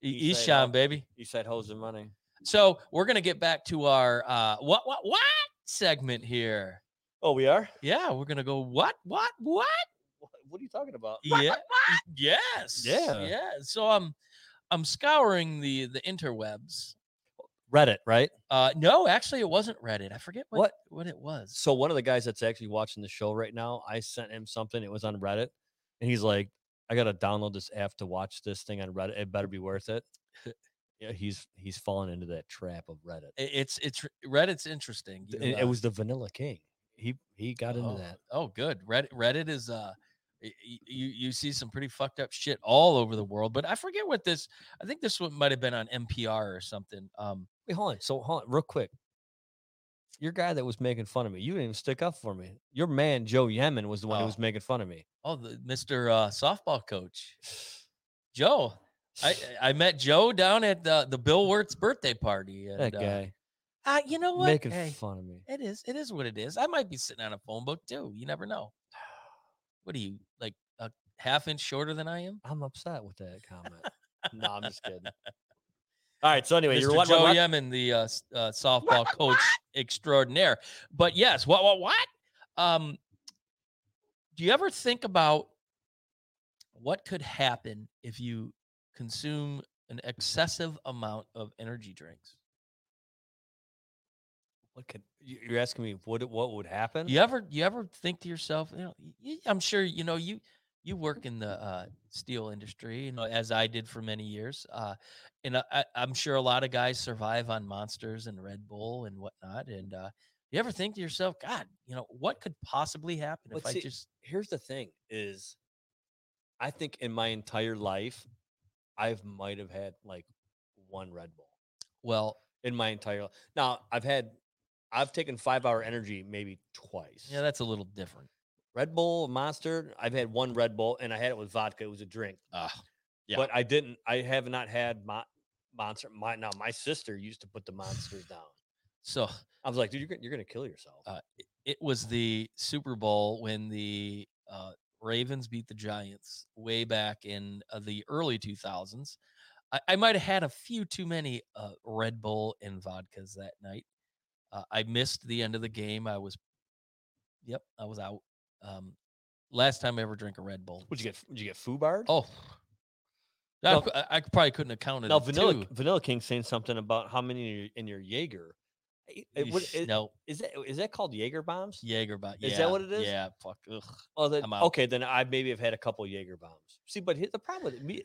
E- East East Side Shine, ho- baby. East Side hoes and money. So we're gonna get back to our uh what what what segment here. Oh, we are. Yeah, we're gonna go what what what? What, what are you talking about? Yeah. Yes. Yeah. Yeah. So I'm I'm scouring the the interwebs. Reddit, right? Uh no, actually it wasn't Reddit. I forget what What? what, it was. So one of the guys that's actually watching the show right now, I sent him something. It was on Reddit, and he's like, "I gotta download this app to watch this thing on Reddit. It better be worth it." yeah, he's he's fallen into that trap of Reddit. It's it's Reddit's interesting. You, and uh, it was the Vanilla King. He he got into oh, that. Oh, good. Reddit Reddit is uh you you see some pretty fucked up shit all over the world, but I forget what this I think this one might have been on NPR or something. Um Wait, hold on. So hold on, real quick. Your guy that was making fun of me, you didn't even stick up for me. Your man Joe Yemen was the one who was Oh. making fun of me. oh the Mr. Uh, softball coach. Joe. I I met Joe down at the the Bill Wirtz birthday party. And, that uh, guy uh, you know what? making Hey, fun of me. it is it is what it is. I might be sitting on a phone book too. You never know. What are you like a half inch shorter than I am? I'm upset with that comment. no, I'm just kidding. All right. So anyway, Mr. you're what, Joe what, what? Yemen, the uh, uh, softball coach extraordinaire. But yes, what, what, what? Um, do you ever think about what could happen if you consume an excessive amount of energy drinks? What could you- you're asking me? What what would happen? You ever, you ever think to yourself, you know, I'm sure you know you you work in the uh, steel industry, you know, as I did for many years, uh, and I, I'm sure a lot of guys survive on monsters and Red Bull and whatnot. And uh, you ever think to yourself, God, you know, what could possibly happen if But I just Here's the thing: is I think in my entire life, I've might have had like one Red Bull well, in my entire. life. Now I've had, I've taken five hour energy maybe twice. yeah, that's a little different. Red Bull, Monster. I've had one Red Bull, and I had it with vodka. It was a drink, Uh, Yeah. but I didn't. I have not had my monster. My now my sister used to put the monsters down. So I was like, dude, you're gonna, you're gonna kill yourself. Uh, it was the Super Bowl when the uh, Ravens beat the Giants way back in uh, the early 2000s. I, I might have had a few too many uh, Red Bull and vodkas that night. Uh, I missed the end of the game. I was, yep, I was out. Um, last time I ever drank a Red Bull. Would you get? Would you get foo? Oh, Now- I, I probably couldn't have counted. now Vanilla two. Vanilla King saying something about how many in your, in your Jaeger. What- Yeesh, no, is that is that called Jaeger bombs? Jaeger bomb. Is that what it is? Yeah, fuck. Ugh. Oh, that, okay. Then I maybe have had a couple Jaeger bombs. See, but the problem with me,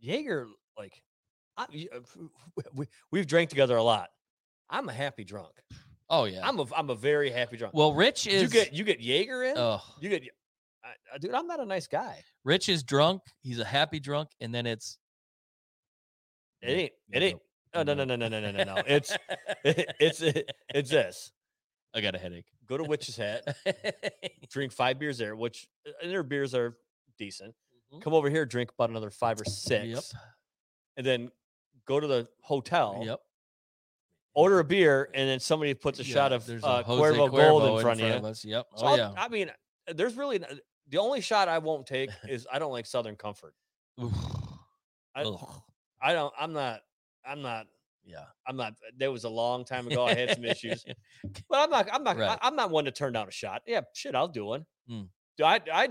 Jaeger, like, I, uh, we, we've drank together a lot. I'm a happy drunk. Oh yeah. I'm a I'm a very happy drunk. well, Rich is. you get you get Jaeger in. Oh, You get, I- dude. I'm not a nice guy. Rich is drunk. He's a happy drunk, and then it's It ain't. It ain't. Oh, no, no, no, no, no, no, no, no. It's it, it's it, it's this. I got a headache. Go to Witch's Hat, drink five beers there, which uh, their beers are decent. Mm-hmm. Come over here, drink about another five or six, yep. and then go to the hotel. Yep. Order a beer, and then somebody puts a yeah, shot of uh, Cuervo, Cuervo, Gold in front, in front of, of you. Yep. Oh, I'll, yeah. I mean, there's really the only shot I won't take is I don't like Southern Comfort. I, I don't. I'm not. I'm not. Yeah. I'm not. There was a long time ago. I had some issues, but I'm not. I'm not. Right. I, am not one to turn down a shot. Yeah, shit, I'll do one. Mm. Do I? I.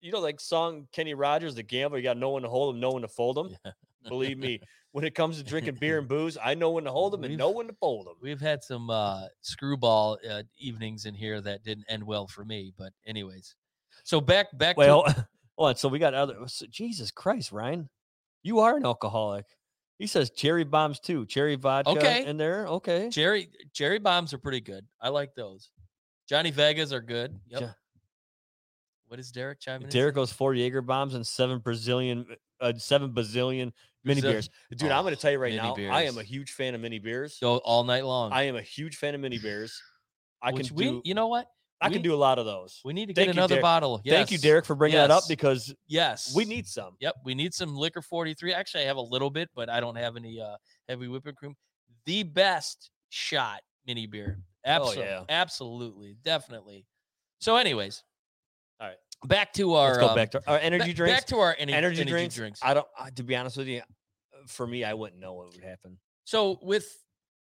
You know, like song Kenny Rogers, the gambler. You got no one to hold him, no one to fold him. Yeah. Believe me, when it comes to drinking beer and booze, I know when to hold them and know when to fold them. We've had some uh, screwball uh, evenings in here that didn't end well for me. But anyways, so back back Well, to well, so we got other. so- Jesus Christ, Ryan, you are an alcoholic. He says cherry bombs too, cherry vodka Okay. in there. Okay, Jerry cherry bombs are pretty good. I like those. Johnny Vegas are good. Yep. Ja- What is Derek chiming in? Derek goes four Jaeger bombs and seven Brazilian, uh, seven bazillion mini Brazil- beers. Dude, I'm going Oh, to tell you right now, I am a huge fan of mini beers. So all night long. I am a huge fan of mini beers. I Which can we, do. you know what? I can do a lot of those. We need to Thank get another Derek. bottle. Thank you, Derek, for bringing that up because Yes, we need some. Yep, we need some Licor 43. Actually, I have a little bit, but I don't have any uh heavy whipping cream. The best shot mini beer. Absolutely. yeah. Absolutely. Definitely. So, anyways. All right. Back to our um, back to our energy drinks. Back to our energy, energy, energy drinks. I don't. Uh, to be honest with you, for me, I wouldn't know what would happen. So with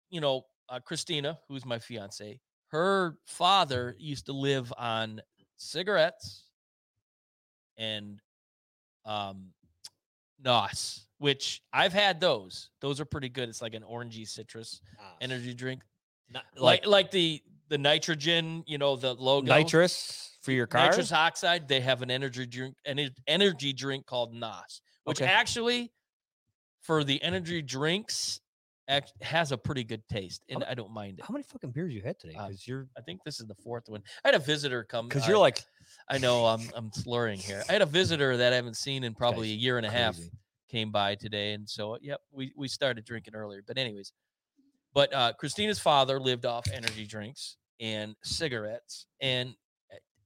you know uh, Christina, who's my fiance, her father used to live on cigarettes and um nos, which I've had those. Those are pretty good. It's like an orangey citrus Ah, energy drink, not- like like the the nitrogen, you know, the logo nitrous for your car. nitrous oxide. They have an energy drink, an energy drink called Nos, which Okay. actually, for the energy drinks, act, has a pretty good taste, and I don't mind it. How many fucking beers you had today? Uh, Because you're I think this is the fourth one. I had a visitor come because uh, you're like I know I'm I'm slurring here. I had a visitor that I haven't seen in probably a guy's year and a half crazy. came by today, and so yep, we we started drinking earlier. But anyways, but uh, Christina's father lived off energy drinks and cigarettes, and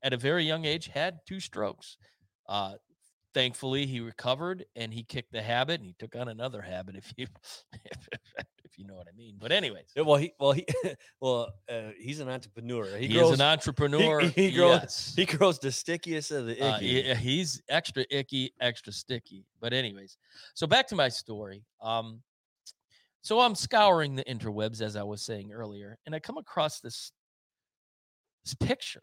at a very young age had two strokes. Uh, thankfully, he recovered and he kicked the habit, and he took on another habit, if you if you know what I mean. But anyways, Yeah, well, he well he well uh, he's an entrepreneur. He, he, grows is an entrepreneur. he grows- yes. he grows the stickiest of the Uh, icky. he- he's extra icky, extra sticky. But anyways, so back to my story. Um, so I'm scouring the interwebs as I was saying earlier, and I come across this this picture,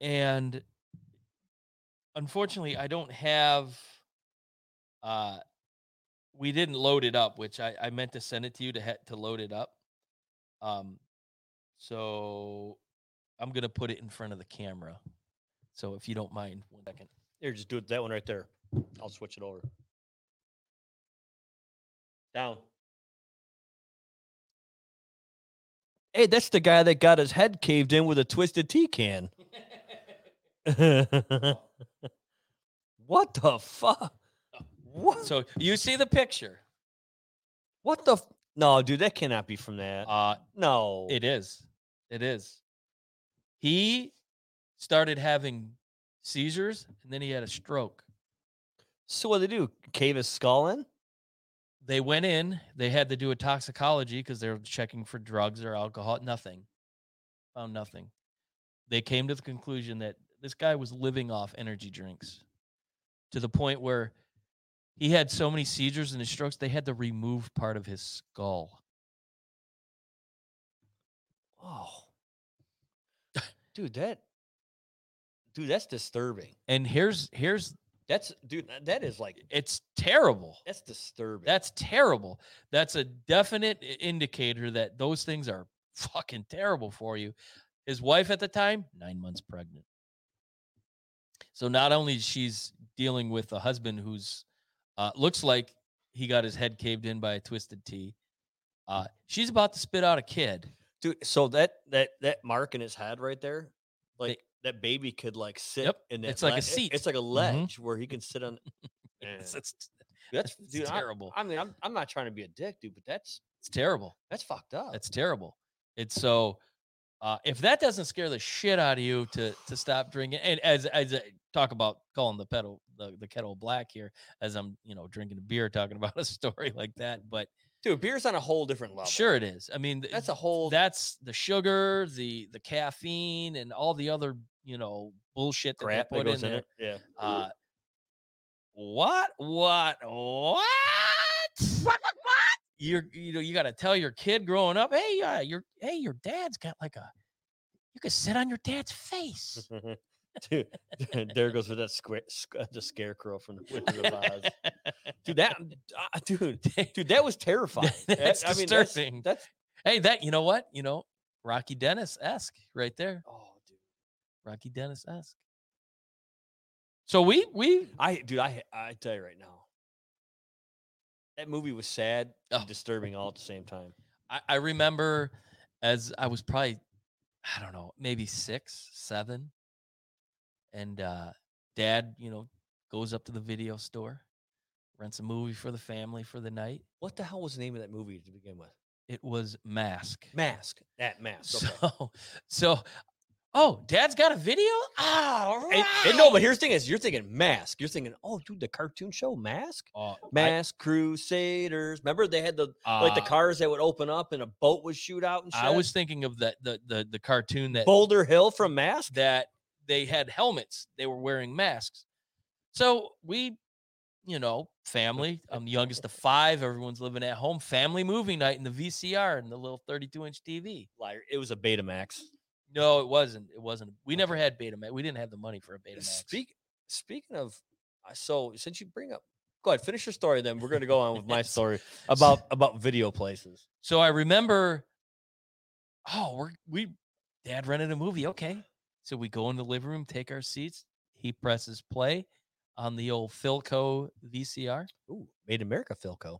and unfortunately, I don't have. Uh, we didn't load it up, which I, I meant to send it to you to ha- to load it up. Um, so I'm gonna put it in front of the camera. So if you don't mind, one second. Here, just do it that one right there. I'll switch it over. Down. Hey, that's the guy that got his head caved in with a twisted tea can. what the fuck? What? so you see the picture. What the? F- no, dude, that cannot be from that. Uh no. it is. It is. He started having seizures and then he had a stroke. So what did they do? Cave his skull in? They went in. They had to do a toxicology because they were checking for drugs or alcohol. Nothing. Found nothing. They came to the conclusion that this guy was living off energy drinks to the point where he had so many seizures and his strokes they had to remove part of his skull. Oh, dude, that dude, that's disturbing. And here's here's That's dude, that is like it's terrible. that's disturbing. That's terrible. That's a definite indicator that those things are fucking terrible for you. His wife at the time, nine months pregnant. So not only she's dealing with a husband who's uh, looks like he got his head caved in by a twisted T. Uh, she's about to spit out a kid. dude. So that that that mark in his head right there, like that baby could like sit Yep, in that. it's like a le- it- seat. It's like a ledge where he can sit on. It's, Yeah. it's, That's it's dude. I- terrible. I, mean, I'm I'm not trying to be a dick, dude, but that's it's terrible. that's fucked up. That's terrible. It's so uh, if that doesn't scare the shit out of you to to stop drinking, and as as I talk about calling the pedal the, the kettle black here, as I'm you know drinking a beer, talking about a story like that, but dude. Beer's on a whole different level. sure it is. I mean, that's a whole. that's the sugar, the the caffeine, and all the other you know bullshit that crap they that put goes in there. it. Yeah. Uh? What? What? What? What? You're, you know, you got to tell your kid growing up, hey, uh, your, hey, your dad's got like a, you could sit on your dad's face. dude, there goes with that square, the scarecrow from the Wizard of Oz. Dude, that, uh, dude, dude, that was terrifying. That- That's I mean, disturbing. That's, that's hey, that, you know what? You know, Rocky Dennis esque right there. oh, dude. Rocky Dennis esque. So we, we, I, dude, I, I tell you right now, that movie was sad and Oh. disturbing all at the same time. I, I remember as I was probably, I don't know, maybe six, seven. And uh dad, you know, goes up to the video store, rents a movie for the family for the night. What the hell was the name of that movie to begin with? It was Mask. Mask. That mask. Okay. So, so, oh, dad's got a video? Ah, all And, and no, but here's the thing: is you're thinking Mask. You're thinking, oh, dude, the cartoon show Mask. Oh, I- Mask Crusaders. Remember they had the like the uh, cars that would open up and a boat would shoot out and shit. I was thinking of that the the the cartoon that Boulder Hill from Mask. that they had helmets. They were wearing masks. So we, you know, family. I'm the youngest of five. Everyone's living at home. Family movie night in the VCR and the little 32 inch TV. Liar. It was a Betamax. No, it wasn't. It wasn't. We never had Betamax. We didn't have the money for a Betamax. Speak. Speaking of, so since you bring up, go ahead, finish your story. Then we're going to go on with my story about about video places. So I remember, oh, we're we dad rented a movie. Okay. So we go in the living room, take our seats. He presses play on the old Philco VCR. Ooh, Made in America, Philco.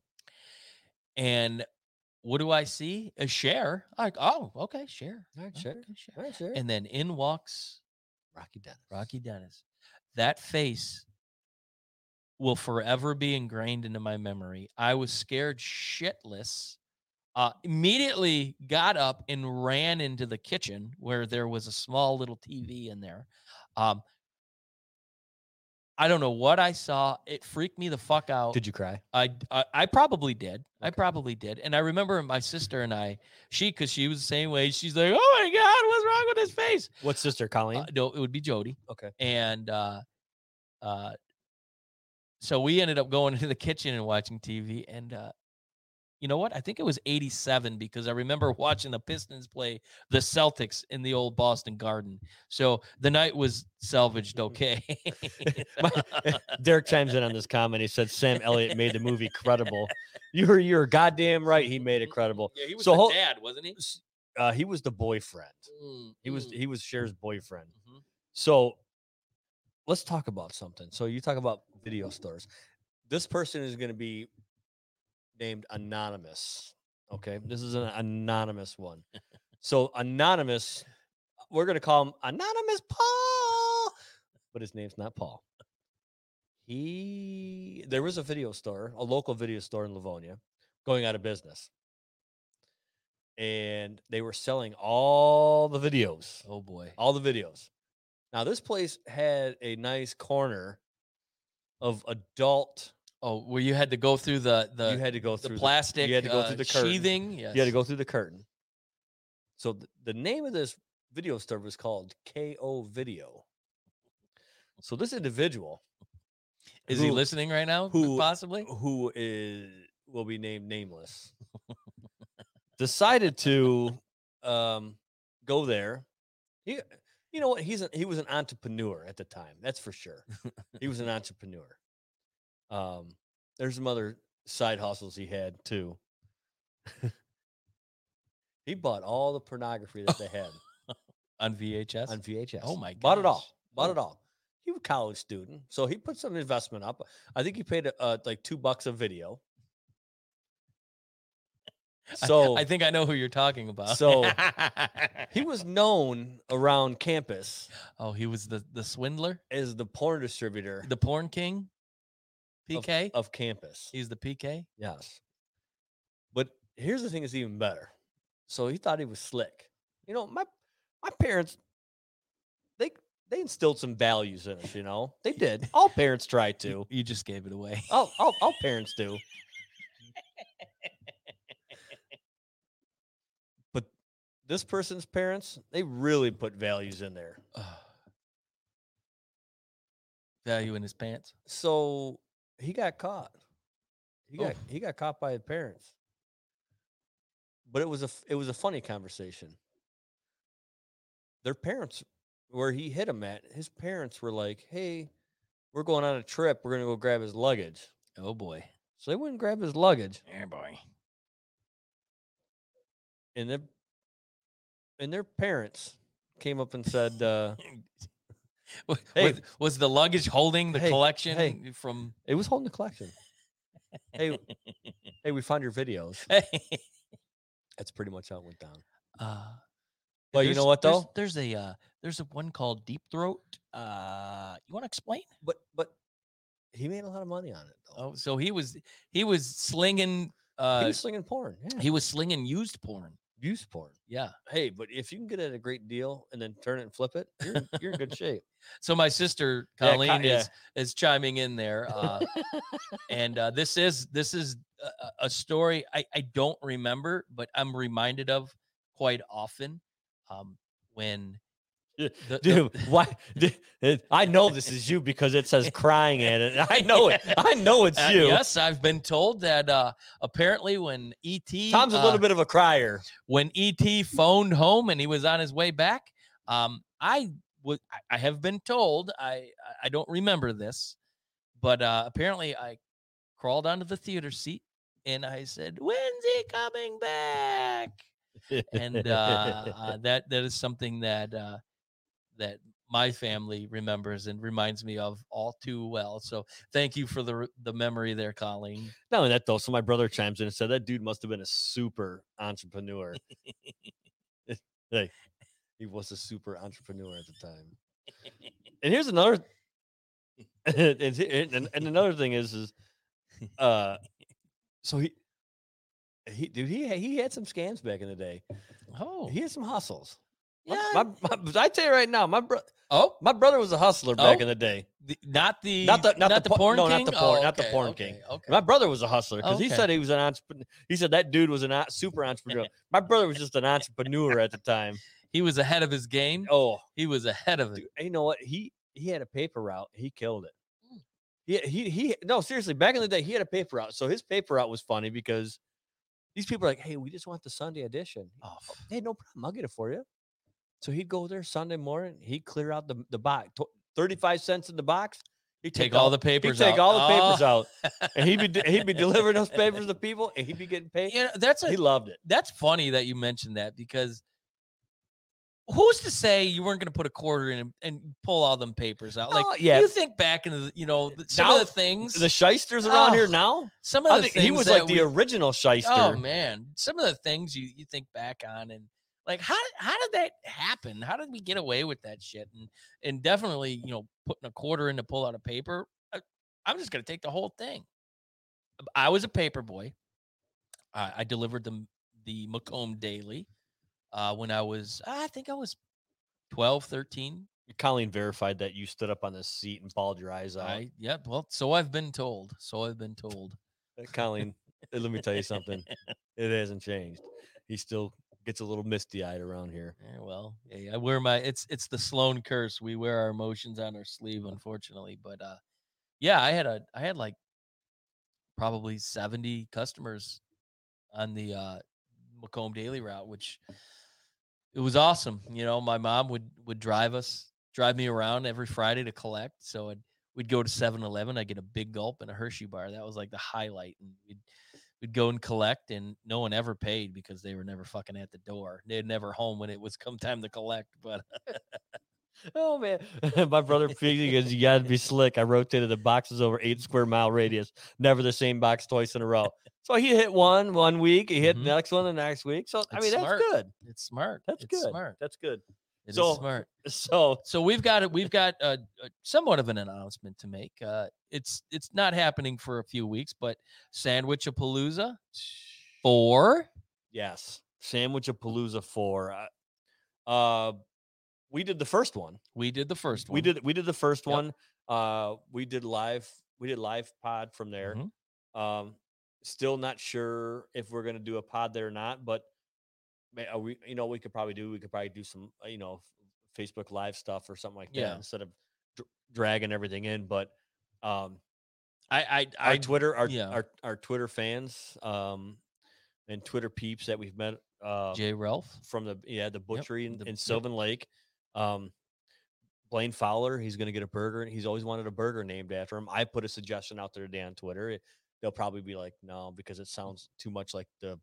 And what do I see? A Cher. Like, oh, okay, Cher. All right, Cher. okay, Cher. All right, sure. And then in walks Rocky Dennis. Rocky Dennis. That face will forever be ingrained into my memory. I was scared shitless. Uh, immediately got up and ran into the kitchen where there was a small little TV in there. Um, I don't know what I saw. It freaked me the fuck out. Did you cry? I, I I probably did. I probably did. And I remember my sister and I, she because she was the same way. She's like, "Oh my god, what's wrong with his face?" What sister, Colleen? Uh, no, it would be Jody. okay. And uh, uh, so we ended up going into the kitchen and watching TV. And uh, you know what? I think it was '87 because I remember watching the Pistons play the Celtics in the old Boston Garden. So the night was salvaged okay. Derek chimes in on this comment. He said Sam Elliott made the movie credible. You're you're goddamn right. He made it credible. Yeah, he was So the dad, wasn't he? Uh, he was the boyfriend. Mm, He was mm, he was Cher's boyfriend. mhm. So let's talk about something. So you talk about video stores. This person is going to be named anonymous. Okay, mm-hmm. this is an anonymous one. so anonymous, uh, we're going to call him anonymous Paul, but his name's not Paul. He there was a video store, a local video store in Livonia, going out of business. And they were selling all the videos Oh boy. all the videos. Now this place had a nice corner of adult. Oh, where you had to go through the the you had to go the through the- plastic you had to go uh, through the curtain. sheathing. Yes. You had to go through the curtain. So th- the name of this video store was called KO Video. So this individual Is he listening right now? who- possibly? who is will be named nameless decided to um go there he you know what he's a, he was an entrepreneur at the time that's for sure he was an entrepreneur um there's some other side hustles he had too. He bought all the pornography that they had. On VHS. on vhs Oh my god. bought it all. bought Oh. it all. He was a college student so he put some investment up. I think he paid uh, like two bucks a video. So I, think I know who you're talking about. So, he was known around campus oh, he was the the swindler, is the porn distributor. The porn king, PK. of, campus. He's the PK. Yes. But here's the thing that's even better. So he thought he was slick. You know, my my parents they they instilled some values in us, you know. They did. All parents try to. You just gave it away. All, all, all parents do. But this person's parents, they really put values in there. Value in his pants. so he got caught. He Oh. got he got caught by his parents. But it was a it was a funny conversation. Their parents, where he hit him at, his parents were like, "Hey, we're going on a trip. We're gonna go grab his luggage." Oh boy. So they went and grabbed his luggage, Yeah, boy. and their and their parents came up and said, uh, Wa- Hey. was, was the luggage holding the Hey, collection hey. from? "It was holding the collection." hey, hey, we found your videos. That's pretty much how it went down. uh, Well, you know what there's- though? There's a uh, there's a one called Deep Throat. Uh, you want to explain? But but he made a lot of money on it. Though. Oh, so he was he was slinging. Uh, he was slinging porn. Yeah. he was slinging used porn. Use porn. Yeah. Hey, but if you can get it at a great deal and then turn it and flip it, you're in- you're in good shape. So my sister Yeah, Colleen co- yeah. is is chiming in there, uh, and uh, this is this is a, a- a story I, I don't remember, but I'm reminded of quite often um, when The- the- Dude, why? d- I know this is you because it says crying at it. I know it. I know it's Uh, you. yes, I've been told that uh, apparently when ET Tom's a uh, little bit of a crier. when ET phoned home and he was on his way back, um, I would I have been told I I- I don't remember this, but uh, apparently I crawled onto the theater seat and I said, "When's he coming back?" And uh, uh, that that is something that uh, that my family remembers and reminds me of all too well. So thank you for the the memory there, Colleen. Not only that though, so my brother chimes in and said that dude must have been a super entrepreneur. hey, he was a super entrepreneur at the time. And here's another, and, and, and another thing is, is, uh, so he, he, dude, he he had some scams back in the day. Oh, He had some hustles. My- yeah. My, my, I tell you right now, my bro, oh, my brother was a hustler back Oh, in the day. the, not the Not the- not the po- porn no, not king? the porn- Oh, not the oh, porn okay, king. Okay. My brother was a hustler because he said he was an entrepreneur. He said that dude was a super entrepreneur. My brother was just an entrepreneur at the time. He was ahead of his game. Oh, He was ahead of it. dude, you know what? He he had a paper route. He killed it. Hmm. Yeah, he he no seriously. Back in the day, he had a paper route. So his paper route was funny because these people are like, "Hey, we just want the Sunday edition." Oh, oh Hey, no problem. I'll get it for you. So he'd go there Sunday morning. He'd clear out the the box, thirty five cents in the box. He'd take all the papers. He'd take out. all the oh. papers Oh, out, and he'd be he'd be delivering those papers to people, and he'd be getting paid. You know, that's a He loved it. that's funny that you mentioned that because who's to say you weren't going to put a quarter in and, and pull all them papers out? Like, Oh, yeah. you think back into the, you know, the- some Now, of the things, The shysters around here Oh, now. some of the he was like the original oh, shyster. Oh man, some of the things you you think back on and like how did- how did that happen? How did we get away with that shit? And and definitely you know putting a quarter in to pull out a paper. I, I'm just gonna take the whole thing. I was a paper boy. I, I delivered the the Macomb Daily uh, when I was I think I was 12, 13 Colleen verified that you stood up on the seat and balled your eyes out. I yep. Well, so I've been told. So I've been told. Uh, Colleen, uh, let me tell you something. It hasn't changed. He still gets a little misty eyed around here. Yeah, well, yeah, I wear my it's it's the Sloan curse. We wear our emotions on our sleeve, unfortunately. But uh yeah, I had a I had like probably 70 customers on the uh Macomb Daily route, which it was awesome. You know, my mom would would drive us, drive me around every Friday to collect. So I'd, we'd go to 7-Eleven, I'd get a big gulp and a Hershey bar. That was like the highlight. And we'd we'd go and collect and no one ever paid because they were never fucking at the door. They're never home when it was come time to collect. But Oh man, my brother Piggy goes, "You got to be slick." I rotated the boxes over eight square mile radius, never the same box twice in a row. So he hit one one week, he hit Mhm. the next one the next week. So I It's mean, that's good. it's smart. That's It's good. Smart. That's good. It So- smart. So So we've got it. We've got a, a somewhat of an announcement to make. Uh, it's it's not happening for a few weeks, but Sandwich of Palooza four. yes, sandwich of Palooza four. Uh, uh, we did the first one. We did the first one. We did we did the first Yep. one. Uh, we did live. We did live pod from there. Mhm. Um, still not sure if we're gonna do a pod there or not, but we, you know, we could probably do. We could probably do some, uh, you know, Facebook Live stuff or something like that Yeah. instead of dr- dragging everything in. But um, I I our I Twitter, our, yeah. our our Twitter fans, um, and Twitter peeps that we've met, uh, Jay Ralph. from the yeah the butchery in, the- in yep. Sylvan Lake. Um, Blaine Fowler, he's going to get a burger. and He's always wanted a burger named after him. I put a suggestion out there today on Twitter. It- they'll probably be like, no, because it sounds too much like the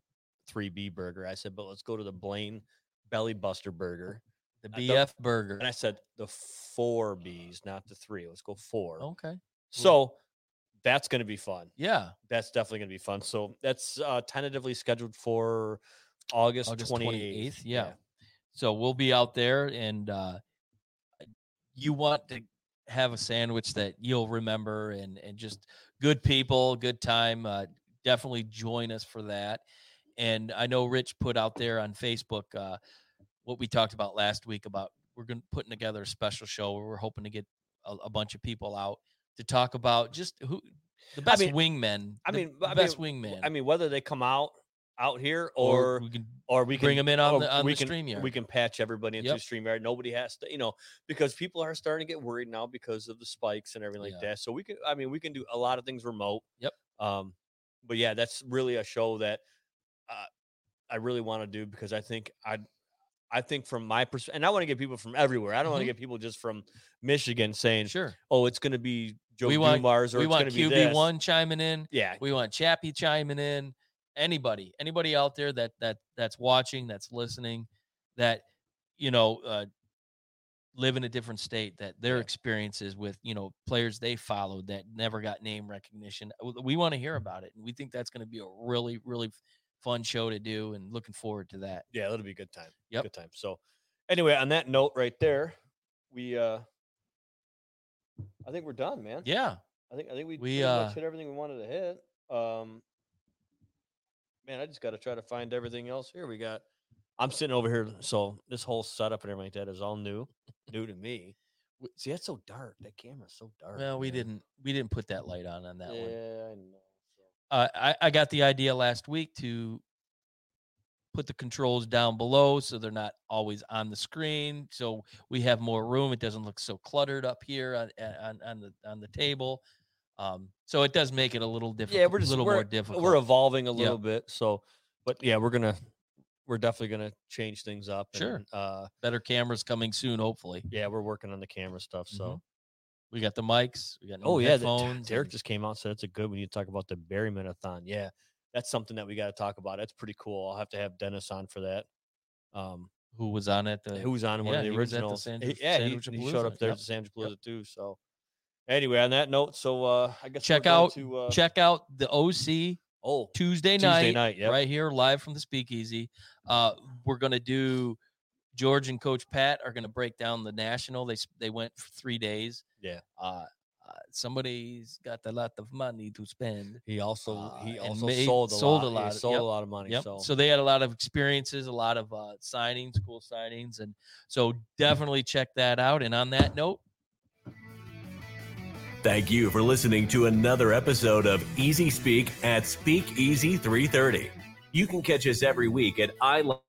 3B burger. I said, but let's go to the Blaine Belly Buster burger. The I BF burger. And I said the four B's, not the three. Let's go four. Okay. So that's going to be fun. Yeah. That's definitely going to be fun. So that's uh, tentatively scheduled for August, August 28th. 28th, yeah. So we'll be out there and uh you want to have a sandwich that you'll remember and and just good people, good time. Uh definitely join us for that. And I know Rich put out there on Facebook uh what we talked about last week about we're going putting together a special show where we're hoping to get a, a bunch of people out to talk about just who the best mean- wingmen. I mean, the I mean, best w- wingman. I mean, whether they come out out here or or we can or we can bring them in on or the on we the can we can patch everybody into Yep. StreamYard. Nobody has to, you know, because people are starting to get worried now because of the spikes and everything like Yeah. that. So we can, I mean, we can do a lot of things remote. Yep. Um, but yeah, that's really a show that I really want to do because I think I, I think from my perspective, and I want to get people from everywhere. I don't want to get people just from Michigan saying, Sure. "Oh, it's going to be Joe We want- Dumars or we it's want going to be QB this." one chiming in. Yeah, We want Chappie chiming in. Anybody, anybody out there that that that's watching, that's listening, that you know uh, live in a different state, that their Yeah. experiences with you know players they followed that never got name recognition. We want to hear about it, and we think that's going to be a really really fun show to do, and looking forward to that. yeah, it'll be a good time. Yep. good time. So, anyway, on that note, right there, we uh, I think we're done, man. Yeah, I think I think we, We, uh, hit everything we wanted to hit. Um, man, I just got to try to find everything else here. We got. I'm sitting over here, so this whole setup and everything like that is all new, new to me. See, that's so dark. That camera's so dark. well, we man. didn't we didn't put that light on on that yeah, one. Yeah, I know. Uh, I, I got the idea last week to put the controls down below so they're not always on the screen so we have more room it doesn't look so cluttered up here on on, on the on the table um, so it does make it a little difficult Yeah, we're just a little we're, more difficult We're evolving a little bit. So, but yeah, we're gonna we're definitely gonna change things up. Sure. And, uh, better cameras coming soon hopefully yeah, we're working on the camera stuff. So. Mhm. We got the mics we got Oh yeah, the, Derek just came out said it's a good. We need to talk about the Berry Marathon. Yeah, that's something that we got to talk about. That's pretty cool. I'll have to have Dennis on for that. Um, who was on it the, who was on one yeah, of the he was at the originals? Sandwich- He- yeah, he, Sandwich he showed up Palooza, there yep. to Sandwich Yep. Too. So, anyway, on that note, so uh, I guess Check out- to, uh, check out the oc Oh, Tuesday night, Tuesday night, night, yep. right here live from the Speakeasy. Uh, we're gonna do. George and Coach Pat are gonna break down the national. They they went for three days. Yeah. Uh, uh, somebody's got a lot of money to spend. He also Uh, he also made- sold a sold lot. a lot He of- sold yep, a lot of money. Yep. So, So they had a lot of experiences, a lot of uh, signings, cool signings, and so definitely check that out. And on that note, Thank you for listening to another episode of Easy Speak at Speak Easy 330. You can catch us every week at I Love